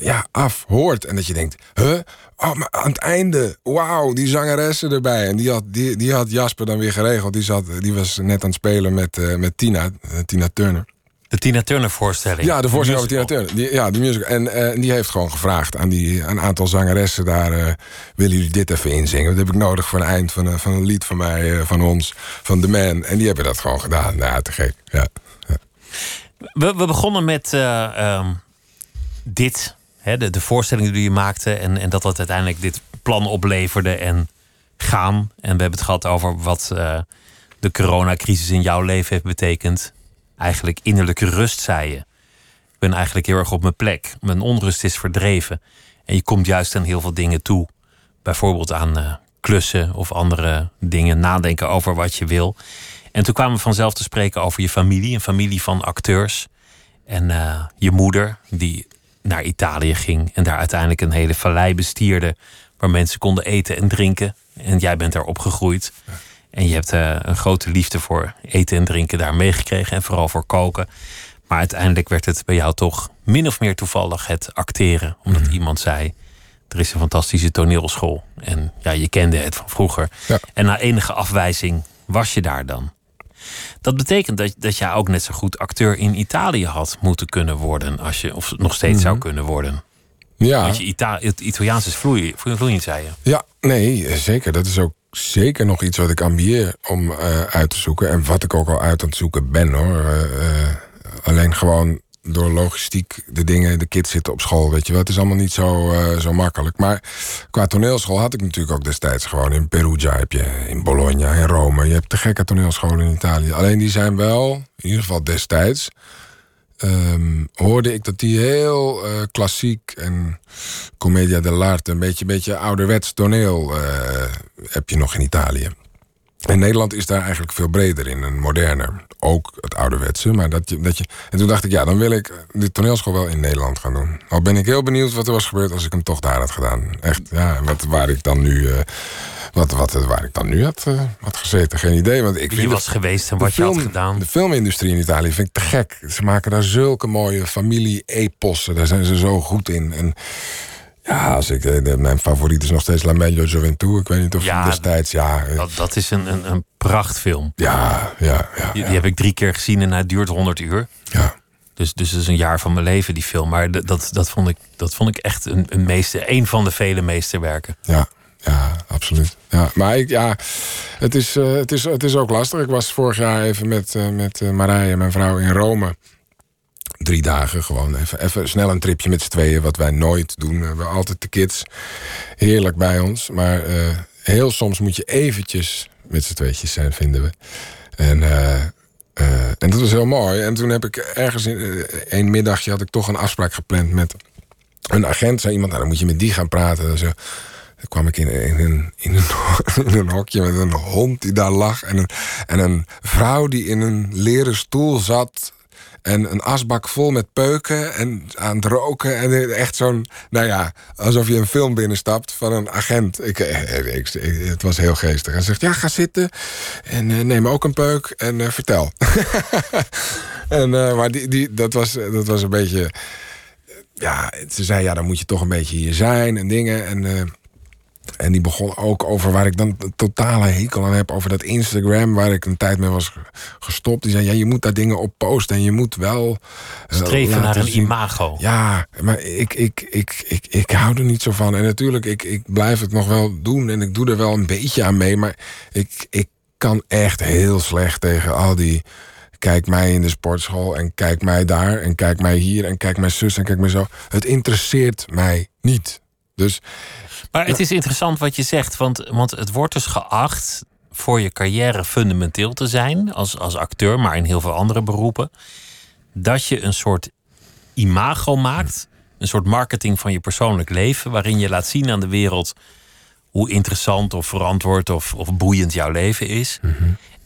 ja, af hoort en dat je denkt, huh? Oh, maar aan het einde, wauw, die zangeressen erbij. En die had, die, die had Jasper dan weer geregeld. Die, zat, die was net aan het spelen met, uh, met Tina, uh, Tina Turner. De Tina Turner voorstelling. Ja, de voorstelling over Tina Turner. Die, ja, die musical. En uh, die heeft gewoon gevraagd aan die, een aantal zangeressen daar... willen jullie dit even inzingen? Dat heb ik nodig voor een eind van, van een lied van mij, van ons, van The Man. En die hebben dat gewoon gedaan. Nou, te gek. Ja. ja. We, begonnen met um, dit de, de voorstellingen die je maakte en, en dat dat uiteindelijk dit plan opleverde en gaan. En we hebben het gehad over wat uh, de coronacrisis in jouw leven heeft betekend. Eigenlijk innerlijke rust, zei je. Ik ben eigenlijk heel erg op mijn plek. Mijn onrust is verdreven. En je komt juist aan heel veel dingen toe. Bijvoorbeeld aan uh, klussen of andere dingen. Nadenken over wat je wil. En toen kwamen we vanzelf te spreken over je familie. Een familie van acteurs. En uh, je moeder, die naar Italië ging en daar uiteindelijk een hele vallei bestierde waar mensen konden eten en drinken. En jij bent daar opgegroeid. En je hebt uh, een grote liefde voor eten en drinken daar meegekregen en vooral voor koken. Maar uiteindelijk werd het bij jou toch min of meer toevallig het acteren. Omdat mm. iemand zei: er is een fantastische toneelschool. En ja, je kende het van vroeger. Ja. En na enige afwijzing was je daar dan. Dat betekent dat, dat jij ook net zo goed acteur in Italië had moeten kunnen worden. Als je, of nog steeds zou mhm. kunnen worden. Ja. Want je Ita het Italiaans is vloeiend, vloeiend, zei je. Ja, nee, zeker. Dat is ook zeker nog iets wat ik ambieer om uh, uit te zoeken. En wat ik ook al uit aan het zoeken ben hoor. Uh, alleen gewoon door logistiek de dingen, de kids zitten op school, weet je wel. Het is allemaal niet zo, eh, zo makkelijk. Maar qua toneelschool had ik natuurlijk ook destijds gewoon in Perugia heb je, in Bologna, in Rome. Je hebt te gekke toneelscholen in Italië. Alleen die zijn wel, in ieder geval destijds, ehm, hoorde ik dat die heel eh, klassiek en commedia dell'arte, een beetje, beetje ouderwets toneel eh, heb je nog in Italië. En Nederland is daar eigenlijk veel breder in en moderner. Ook het ouderwetse. Maar dat je, dat je, en toen dacht ik, ja, dan wil ik de toneelschool wel in Nederland gaan doen. Al ben ik heel benieuwd wat er was gebeurd als ik hem toch daar had gedaan. Echt, ja, wat, waar ik dan nu. eh, wat, wat, waar ik dan nu had, eh, had gezeten, geen idee. Want ik Wie was geweest en wat je had gedaan. De filmindustrie in Italië vind ik te gek. Ze maken daar zulke mooie familie-epossen. Daar zijn ze zo goed in. En ja, als ik, eh, de- mijn favoriet is nog steeds La Meglio Gioventù. Ik weet niet of Ja, destijds, ja, eh, Dat, dat is een, een, een prachtfilm. ja, ja, ja, Die, die heb ik drie keer gezien en hij duurt 100 uur. ja. Dus, dus dat is een jaar van mijn leven, die film. Maar dat, dat, dat, vond, ik, dat vond ik echt een, een, meester, een van de vele meesterwerken. Ja, ja, absoluut. Ja, maar ik, ja, het, is, eh, het, is, het is ook lastig. Ik was vorig jaar even met, eh, met Marije, mijn vrouw, in Rome. Drie dagen gewoon. Even, even snel een tripje met z'n tweeën, wat wij nooit doen. We hebben altijd de kids heerlijk bij ons. Maar eh, heel soms moet je eventjes met z'n tweetjes zijn, vinden we. En, eh, eh, en dat was heel mooi. En toen heb ik ergens in een middagje had ik toch een afspraak gepland met een agent. Zei iemand, nou, dan moet je met die gaan praten. Zo. Dan kwam ik in, in, in, een, in een hokje met een hond die daar lag. En een, en een vrouw die in een leren stoel zat. En een asbak vol met peuken en aan het roken. En echt zo'n, nou ja, alsof je een film binnenstapt van een agent. Ik, eh, ik- het was heel geestig. Hij zegt, ja, ga zitten en eh, neem ook een peuk en eh, vertel. en, eh, maar die, die, dat, was, dat was een beetje ja, ze zei ja, dan moet je toch een beetje hier zijn en dingen. En, eh, en die begon ook over waar ik dan een totale hekel aan heb. Over dat Instagram, waar ik een tijd mee was ge- gestopt. Die zei, ja, je moet daar dingen op posten. En je moet wel... Streven naar een imago. ja, maar ik, ik, ik, ik, ik hou er niet zo van. En natuurlijk, ik, ik blijf het nog wel doen. En ik doe er wel een beetje aan mee. Maar ik, ik kan echt heel slecht tegen al die... Kijk mij in de sportschool en kijk mij daar en kijk mij hier en kijk mijn zus en kijk mij zo. Het interesseert mij niet. Dus Maar het is interessant wat je zegt, want, want het wordt dus geacht voor je carrière fundamenteel te zijn, als, als acteur, maar in heel veel andere beroepen, dat je een soort imago maakt, een soort marketing van je persoonlijk leven, waarin je laat zien aan de wereld hoe interessant of verantwoord of, of boeiend jouw leven is.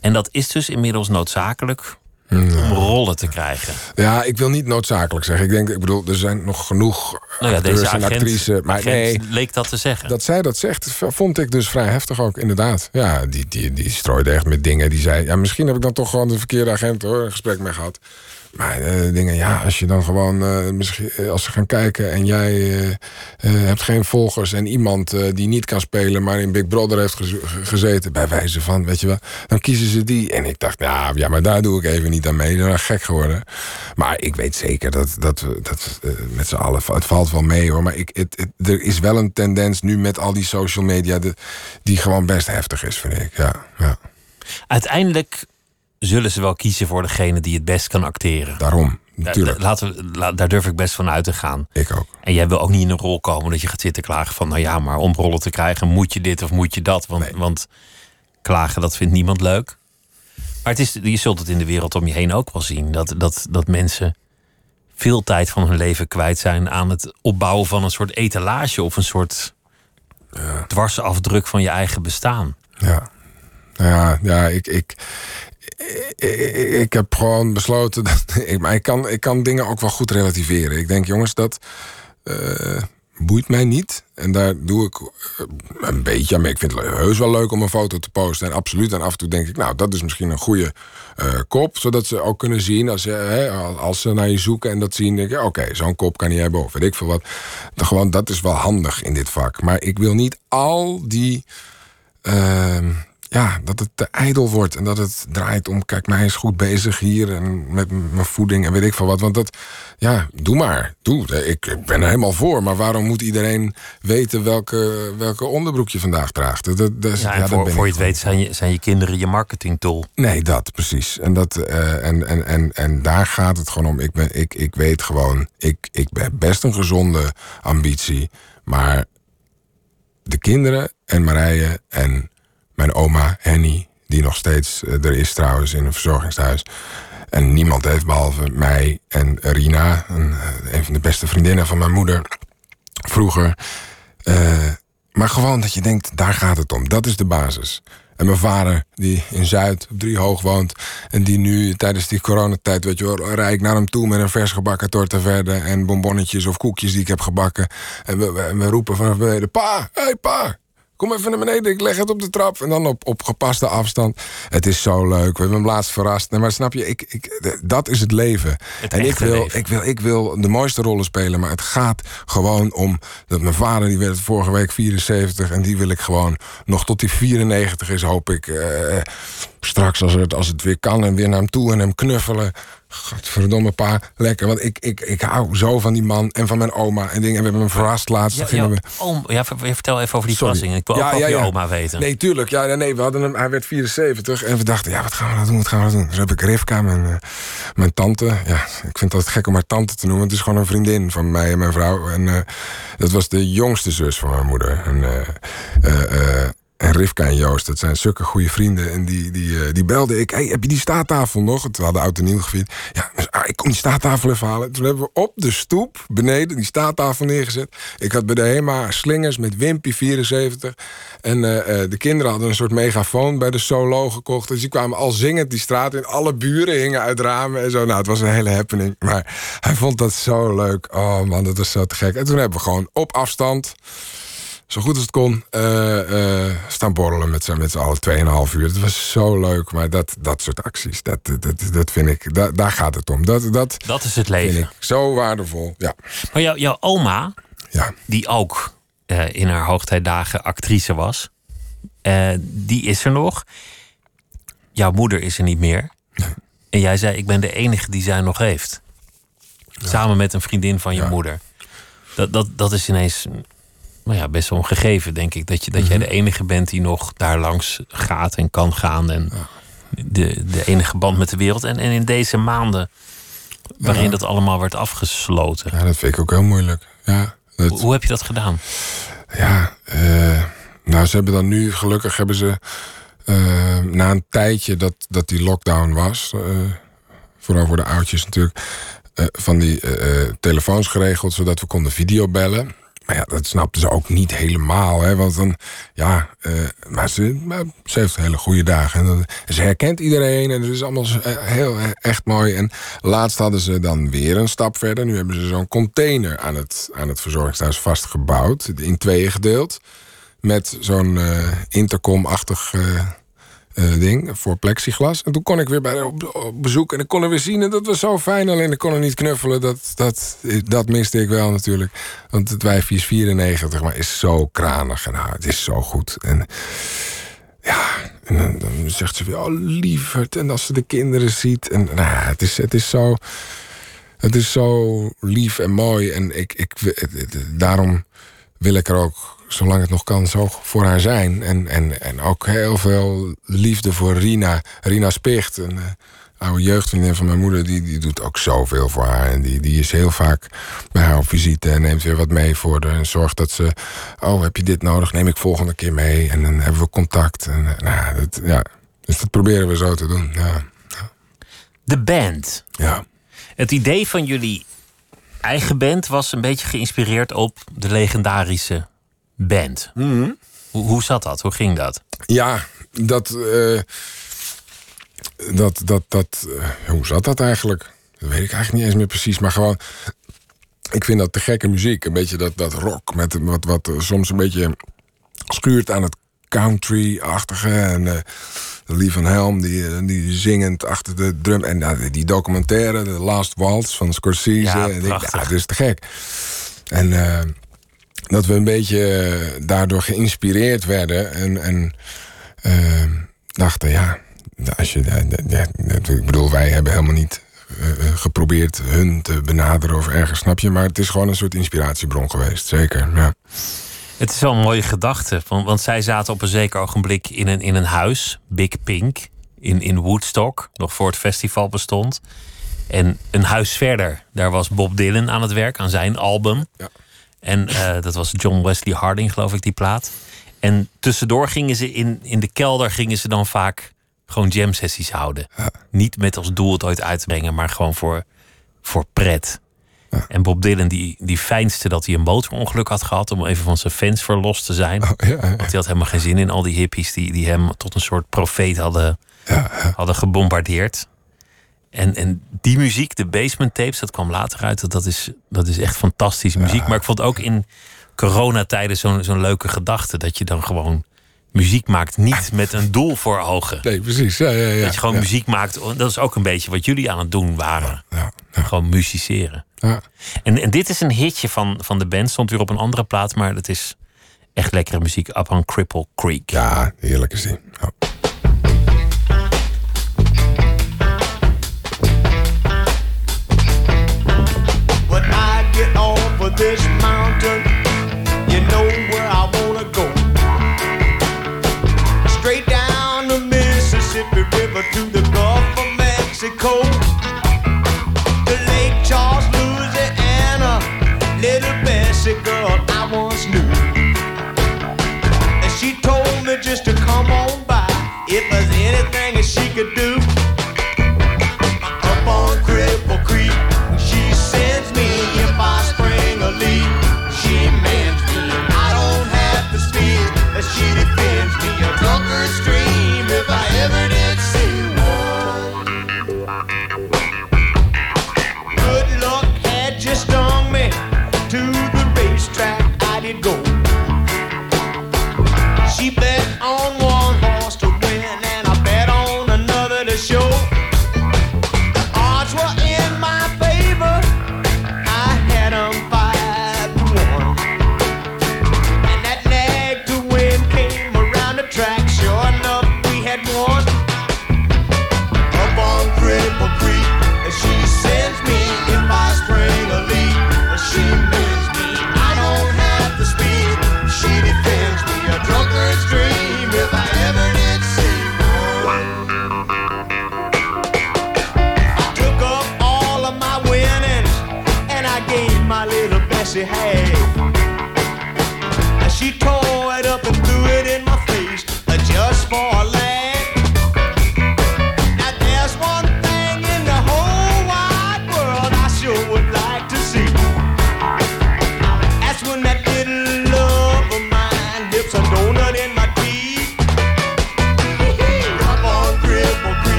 En dat is dus inmiddels noodzakelijk om rollen te krijgen. ja, ik wil niet noodzakelijk zeggen. Ik denk, ik bedoel, er zijn nog genoeg Nou ja, deze en agent, actrices. Maar nee, leek dat te zeggen. Dat zij dat zegt, vond ik dus vrij heftig ook, inderdaad. Ja, die, die, die strooide echt met dingen. Die zei, ja, misschien heb ik dan toch gewoon de verkeerde agent hoor, een gesprek mee gehad. Maar eh, dingen, ja, als je dan gewoon, eh, misschien, eh, als ze gaan kijken en jij hebt geen volgers en iemand die niet kan spelen, maar in Big Brother heeft gez- ge- gezeten, bij wijze van, weet je wel, dan kiezen ze die. En ik dacht, ja, ja maar daar doe ik even niet aan mee. Dan ben gek geworden. Maar ik weet zeker dat, dat dat, met z'n allen, het valt wel mee hoor. Maar ik, het, het- er is wel een tendens nu met al die social media, de, die gewoon best heftig is, vind ik. Ja, ja. Uiteindelijk zullen ze wel kiezen voor degene die het best kan acteren. daarom, Daar- natuurlijk. Laten we, la- daar durf ik best van uit te gaan. Ik ook. En jij wil ook niet in een rol komen dat je gaat zitten klagen van... nou ja, maar om rollen te krijgen moet je dit of moet je dat. Want, Nee. want klagen, dat vindt niemand leuk. Maar het is, je zult het in de wereld om je heen ook wel zien. Dat, dat, dat mensen veel tijd van hun leven kwijt zijn... aan het opbouwen van een soort etalage... of een soort dwarsafdruk van je eigen bestaan. Ja, ja, ja ik, ik, ik, heb gewoon besloten dat ik, maar ik, kan, ik kan dingen ook wel goed relativeren. Ik denk, jongens, dat eh, boeit mij niet. En daar doe ik eh, een beetje aan mee. Ik vind het heus wel leuk om een foto te posten. En absoluut. En af en toe denk ik, nou, dat is misschien een goede eh, kop. Zodat ze ook kunnen zien, als, hè, als ze naar je zoeken en dat zien, denk oké, zo'n kop kan hij hebben. Of weet ik veel wat. Gewoon, dat is wel handig in dit vak. Maar ik wil niet al die. ehm, ja, dat het te ijdel wordt. En dat het draait om, kijk, mij is goed bezig hier. En met mijn voeding en weet ik veel wat. Want dat, ja, doe maar. Doe. Ik, ik ben er helemaal voor. Maar waarom moet iedereen weten welke, welke onderbroek je vandaag draagt? Dat, dat, dat- Ja, ja, voor, je het weet zijn je, zijn je kinderen je marketingtool. Nee, dat precies. En, dat, eh, en, en, en, en daar gaat het gewoon om. Ik, ben, ik, ik weet gewoon, ik, ik ben best een gezonde ambitie. Maar de kinderen en Marije en mijn oma Henny, die nog steeds eh, er is trouwens in een verzorgingshuis. En niemand heeft behalve mij en Rina, een, eh, een van de beste vriendinnen van mijn moeder, vroeger. Eh, maar gewoon dat je denkt, daar gaat het om. Dat is de basis. En mijn vader, die in Zuid op Driehoog woont... en die nu tijdens die coronatijd, weet je wel... rijd ik naar hem toe met een vers gebakken torte verde... en bonbonnetjes of koekjes die ik heb gebakken. En we, we, we roepen vanaf beneden... Pa, hé hey, pa, kom even naar beneden, ik leg het op de trap. En dan op, op gepaste afstand. Het is zo leuk, we hebben hem laatst verrast. Nee, maar snap je, ik, ik, dat is het leven. Het en ik wil, leven. ik, wil, ik wil de mooiste rollen spelen... maar het gaat gewoon om dat mijn vader... die werd vorige week 74 en die wil ik gewoon... nog tot die 94 is, hoop ik... eh, straks als het, als het weer kan en weer naar hem toe en hem knuffelen... Godverdomme pa, lekker. Want ik, ik, ik hou zo van die man en van mijn oma en dingen. En we hebben hem verrast laatst. Ja, ja, we... oom, ja, ver- vertel even over die Sorry. verrassing. Ik wil ook Ja, over ja, je oma weten. Nee, tuurlijk. Ja, nee, we hadden hem, hij werd 74 en we dachten, ja, wat gaan we nou doen? Wat gaan we nou doen? Dus heb ik Rivka, mijn, eh, mijn tante. Ja, ik vind het gek om haar tante te noemen. Het is gewoon een vriendin van mij en mijn vrouw. En eh, dat was de jongste zus van mijn moeder. En, eh, en Rivka en Joost, dat zijn zulke goede vrienden. En die, die, eh, die belden ik. Hey, heb je die staattafel nog? We hadden oud en nieuw gevierd. Ja, dus, ah, ik kom die staattafel even halen. Toen hebben we op de stoep beneden die staattafel neergezet. Ik had bij de HEMA slingers met Wimpy 74. En eh, eh, de kinderen hadden een soort megafoon bij de Solo gekocht. Dus die kwamen al zingend die straat in. Alle buren hingen uit ramen en zo. Nou, het was een hele happening. Maar hij vond dat zo leuk. Oh man, dat was zo te gek. En toen hebben we gewoon op afstand zo goed als het kon, eh, eh, staan borrelen met z'n met z'n allen 2,5 uur. Het was zo leuk, maar dat, dat soort acties, dat, dat, dat vind ik, da- daar gaat het om. Dat, dat Dat is het vind leven. ik zo waardevol. Ja, Maar jou- jouw oma, ja. die ook eh, in haar hoogtijdagen actrice was, die is er nog. Jouw moeder is er niet meer. En jij zei, ik ben de enige die zij nog heeft. Samen met een vriendin van je Ja. moeder. Dat, dat, dat is ineens nou ja, best wel een gegeven, denk ik. Dat, je, dat jij Mhm. de enige bent die nog daar langs gaat en kan gaan. En de, de enige band met de wereld. En, en in deze maanden waarin Ja. dat allemaal werd afgesloten. ja, dat vind ik ook heel moeilijk. Ja, dat, Hoe, hoe heb je dat gedaan? Ja, eh, nou, ze hebben dan nu, gelukkig hebben ze eh, na een tijdje dat, dat die lockdown was, eh, vooral voor de oudjes natuurlijk, van die telefoons geregeld zodat we konden videobellen. Maar ja, dat snapten ze ook niet helemaal. Hè, want dan, ja, eh, maar, ze, maar heeft hele goede dagen. En ze herkent iedereen en het is allemaal eh, heel eh, echt mooi. En laatst hadden ze dan weer een stap verder. Nu hebben ze zo'n container aan het, aan het verzorgingshuis vastgebouwd. In tweeën gedeeld. Met zo'n intercom-achtig eh, ding voor plexiglas. En toen kon ik weer bij haar op, op bezoek en ik kon er weer zien. En dat was zo fijn. Alleen ik kon er niet knuffelen. Dat, dat, dat miste ik wel natuurlijk. Want het wijfje is 94, maar is zo kranig. En nou, het is zo goed. En ja, dan, zegt ze weer, oh lieverd. En als ze de kinderen ziet. En nou, het, is, het is zo... Het is zo lief en mooi. En ik, ik, daarom wil ik er ook, zolang het nog kan, zo voor haar zijn. En, en, en ook heel veel liefde voor Rina. Rina Spicht, een eh, oude jeugdvriendin van mijn moeder... Die, die doet ook zoveel voor haar. En die, die is heel vaak bij haar op visite en neemt weer wat mee voor haar. En zorgt dat ze, oh, heb je dit nodig? Neem ik volgende keer mee. En dan hebben we contact. En, eh, nou, dat, ja. Dus dat proberen we zo te doen. Ja. De band. ja. Het idee van jullie eigen band was een beetje geïnspireerd op de legendarische band. Mhm. Hoe, hoe zat dat? Hoe ging dat? Ja, dat. eh, dat, dat, dat eh, hoe zat dat eigenlijk? Dat weet ik eigenlijk niet eens meer precies. Maar gewoon. Ik vind dat te gekke muziek. Een beetje dat, dat rock. Met wat, wat eh, soms een beetje schuurt aan het country-achtige. En eh Lee van Helm, die, die zingend achter de drum. En nou, die documentaire, The Last Waltz van Scorsese. Ja, En ik, ja, dat is te gek. En dat we een beetje eh, daardoor geïnspireerd werden. En, en ehm, dachten, ja, als je, ik bedoel, wij hebben helemaal niet geprobeerd hun te benaderen of ergens, snap je? Maar het is gewoon een soort inspiratiebron geweest, zeker. Ja. Het is wel een mooie gedachte, want, want zij zaten op een zeker ogenblik in een, in een huis, Big Pink, in, in Woodstock, nog voor het festival bestond. En een huis verder, daar was Bob Dylan aan het werk, aan zijn album. Ja. En uh, dat was John Wesley Harding, geloof ik, die plaat. En tussendoor gingen ze in, in de kelder gingen ze dan vaak gewoon jam sessies houden. Ja. Niet met als doel het ooit uit te brengen, maar gewoon voor, voor pret. Ja. En Bob Dylan die, die fijnste dat hij een motorongeluk had gehad om even van zijn fans verlost te zijn. Oh, Want hij had helemaal geen zin in al die hippies die, die hem tot een soort profeet hadden, hadden gebombardeerd. En, en die muziek, de basement tapes, dat kwam later uit. Dat is, dat is echt fantastische muziek. Maar ik vond ook in coronatijden zo'n zo'n leuke gedachte. Dat je dan gewoon muziek maakt, niet met een doel voor ogen. Nee, precies. Ja, ja, ja. Dat je gewoon muziek maakt. Dat is ook een beetje wat jullie aan het doen waren. Gewoon musiceren. En, en dit is een hitje van, van de band. Stond weer op een andere plaat, maar dat is echt lekkere muziek. Up on Cripple Creek. Ja, heerlijk is die.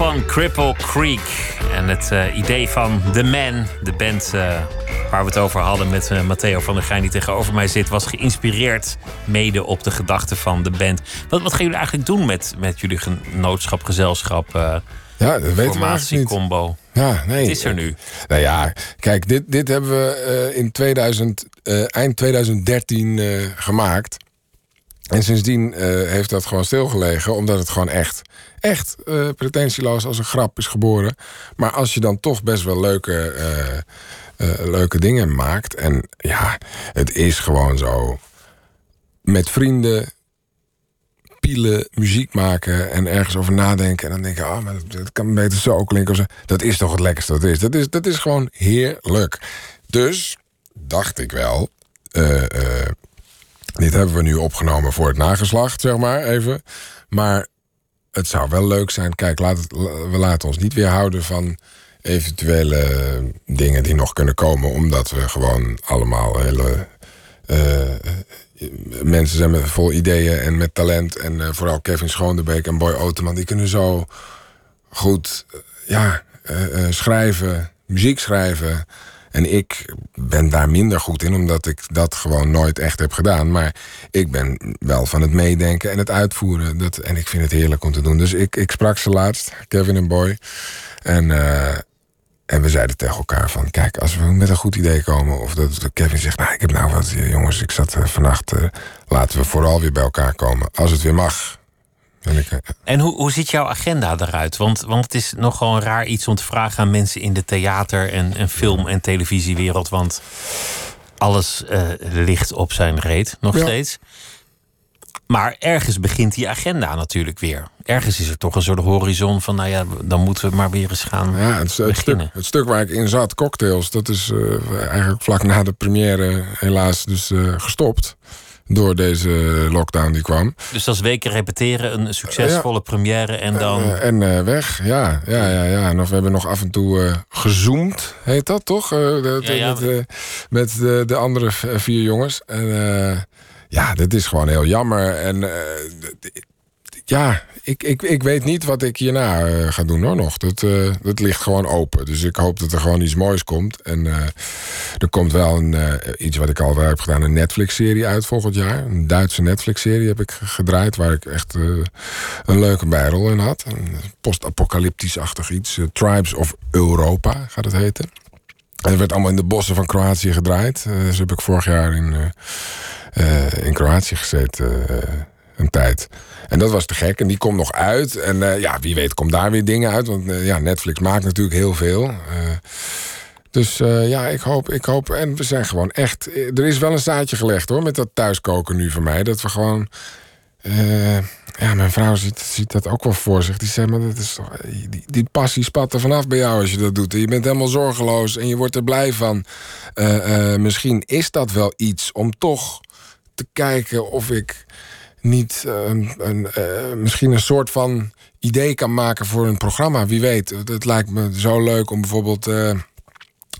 On Cripple Creek. En het uh, idee van The Man, de band uh, waar we het over hadden met uh, Matteo van der Geijn die tegenover mij zit, was geïnspireerd mede op de gedachten van de band. Wat, wat gaan jullie eigenlijk doen met, met jullie genootschap, gezelschap, ja, dat weten formatie, combo? Ja, nee. Het is er nu. Nou ja, kijk, dit, dit hebben we in 2000, eind 2013 gemaakt. En sindsdien heeft dat gewoon stilgelegen, omdat het gewoon echt echt uh, pretentieloos als een grap is geboren. Maar als je dan toch best wel leuke, uh, uh, leuke dingen maakt. En ja, het is gewoon zo. Met vrienden pielen, muziek maken en ergens over nadenken. En dan denk je, oh, maar dat kan beter zo klinken. Of zo. Dat is toch het lekkerste dat is. Dat is, dat is gewoon heerlijk. Dus dacht ik wel. dit hebben we nu opgenomen voor het nageslacht, zeg maar even. Maar het zou wel leuk zijn. Kijk, laat het, we laten ons niet weerhouden van eventuele dingen die nog kunnen komen, omdat we gewoon allemaal hele uh, mensen zijn met vol ideeën en met talent. En uh, vooral Kevin Schoonderbeek en Boy Oteman, die kunnen zo goed ja, schrijven, muziek schrijven. En ik ben daar minder goed in, omdat ik dat gewoon nooit echt heb gedaan. Maar ik ben wel van het meedenken en het uitvoeren. Dat, en ik vind het heerlijk om te doen. Dus ik, ik sprak ze laatst, Kevin en Boy. En, uh, en we zeiden tegen elkaar van... kijk, als we met een goed idee komen... of dat Kevin zegt, nou, ik heb nou wat... jongens, ik zat uh, vannacht... Laten we vooral weer bij elkaar komen. Als het weer mag, en hoe, hoe ziet jouw agenda eruit? Want, want het is nogal een raar iets om te vragen aan mensen in de theater- en, en film- en televisiewereld. Want alles uh, ligt op zijn reet, nog steeds. Maar ergens begint die agenda natuurlijk weer. Ergens is er toch een soort horizon van, nou ja, dan moeten we maar weer eens gaan ja, het, het beginnen. Stuk, het stuk waar ik in zat, cocktails, dat is uh, eigenlijk vlak na de première helaas dus uh, gestopt door deze lockdown die kwam. Dus dat is weken repeteren, een succesvolle première en dan... Uh, en uh, weg, ja. ja, ja, ja. En of we hebben nog af en toe uh, gezoomd, heet dat toch? Ja, ja. Met, met de, de, andere vier jongens. En ja, dat is gewoon heel jammer. En ja, ik, ik, ik weet niet wat ik hierna uh, ga doen hoor nog. Dat, uh, dat ligt gewoon open. Dus ik hoop dat er gewoon iets moois komt. En uh, er komt wel een, iets wat ik al heb gedaan, een Netflix-serie uit volgend jaar. Een Duitse Netflix-serie heb ik gedraaid, waar ik echt een leuke bijrol in had. Een post-apocalyptisch-achtig iets. Tribes of Europa gaat het heten. En het werd allemaal in de bossen van Kroatië gedraaid. dus heb ik vorig jaar in, in Kroatië gezeten een tijd. En dat was te gek. En die komt nog uit. En uh, ja, wie weet komt daar weer dingen uit. Want uh, ja, Netflix maakt natuurlijk heel veel. Uh, dus ja, ik hoop, ik hoop. En we zijn gewoon echt. Er is wel een zaadje gelegd hoor. Met dat thuiskoken nu voor mij. Dat we gewoon. ja, mijn vrouw ziet, ziet dat ook wel voor zich. Die zegt, maar dat is toch, die, die passie spat er vanaf bij jou als je dat doet. En je bent helemaal zorgeloos en je wordt er blij van. misschien is dat wel iets om toch te kijken of ik niet uh, een, uh, misschien een soort van idee kan maken voor een programma. Wie weet. Het lijkt me zo leuk om bijvoorbeeld uh,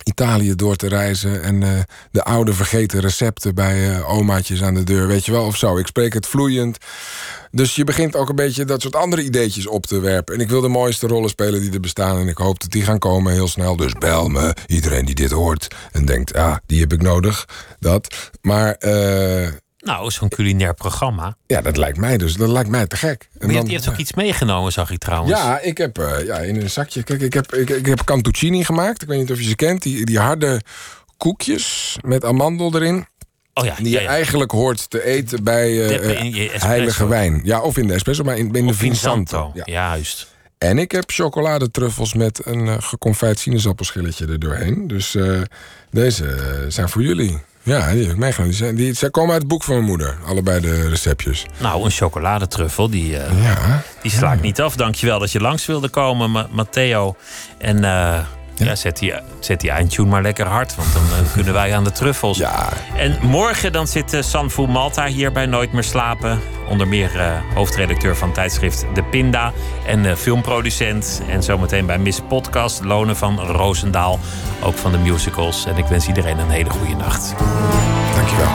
Italië door te reizen en de oude vergeten recepten bij omaatjes aan de deur. Weet je wel, of zo. Ik spreek het vloeiend. Dus je begint ook een beetje dat soort andere ideetjes op te werpen. En ik wil de mooiste rollen spelen die er bestaan. En ik hoop dat die gaan komen heel snel. Dus bel me, iedereen die dit hoort en denkt, ah, die heb ik nodig. Dat. Maar nou, zo'n culinair programma. Ja, dat lijkt mij dus. Dat lijkt mij te gek. En maar je, hebt ook iets meegenomen, zag ik trouwens. Ja, ik heb uh, ja, in een zakje. Kijk, ik heb, ik, ik heb cantuccini gemaakt. Ik weet niet of je ze kent. Die, die harde koekjes met amandel erin. Oh ja, die je ja. eigenlijk hoort te eten bij uh, heilige wijn. Ja, of in de espresso, maar in, in de Vinsanto. Ja. juist. En ik heb chocoladetruffels met een uh, geconfijt sinaasappelschilletje er doorheen. Dus uh, deze zijn voor jullie. Ja, die heb ik meegenomen. Die, die, die, komen uit het boek van mijn moeder. Allebei de receptjes. Nou, een chocoladetruffel, die, uh, ja, die slaakt ja. niet af. Dankjewel dat je langs wilde komen, Ma Matteo. En uh, Ja, zet, die, zet die eindtune maar lekker hard, want dan eh, kunnen wij aan de truffels. Ja. En morgen dan zit uh, Sanfu Malta hier bij Nooit meer slapen. Onder meer eh, hoofdredacteur van tijdschrift De Pinda en eh, filmproducent. En zometeen bij Miss Podcast, Lone van Roosendaal, ook van de musicals. En ik wens iedereen een hele goede nacht. Dankjewel.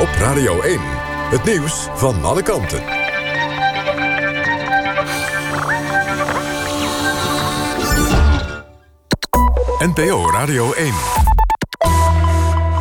Op Radio 1. Het nieuws van alle kanten. NPO Radio 1.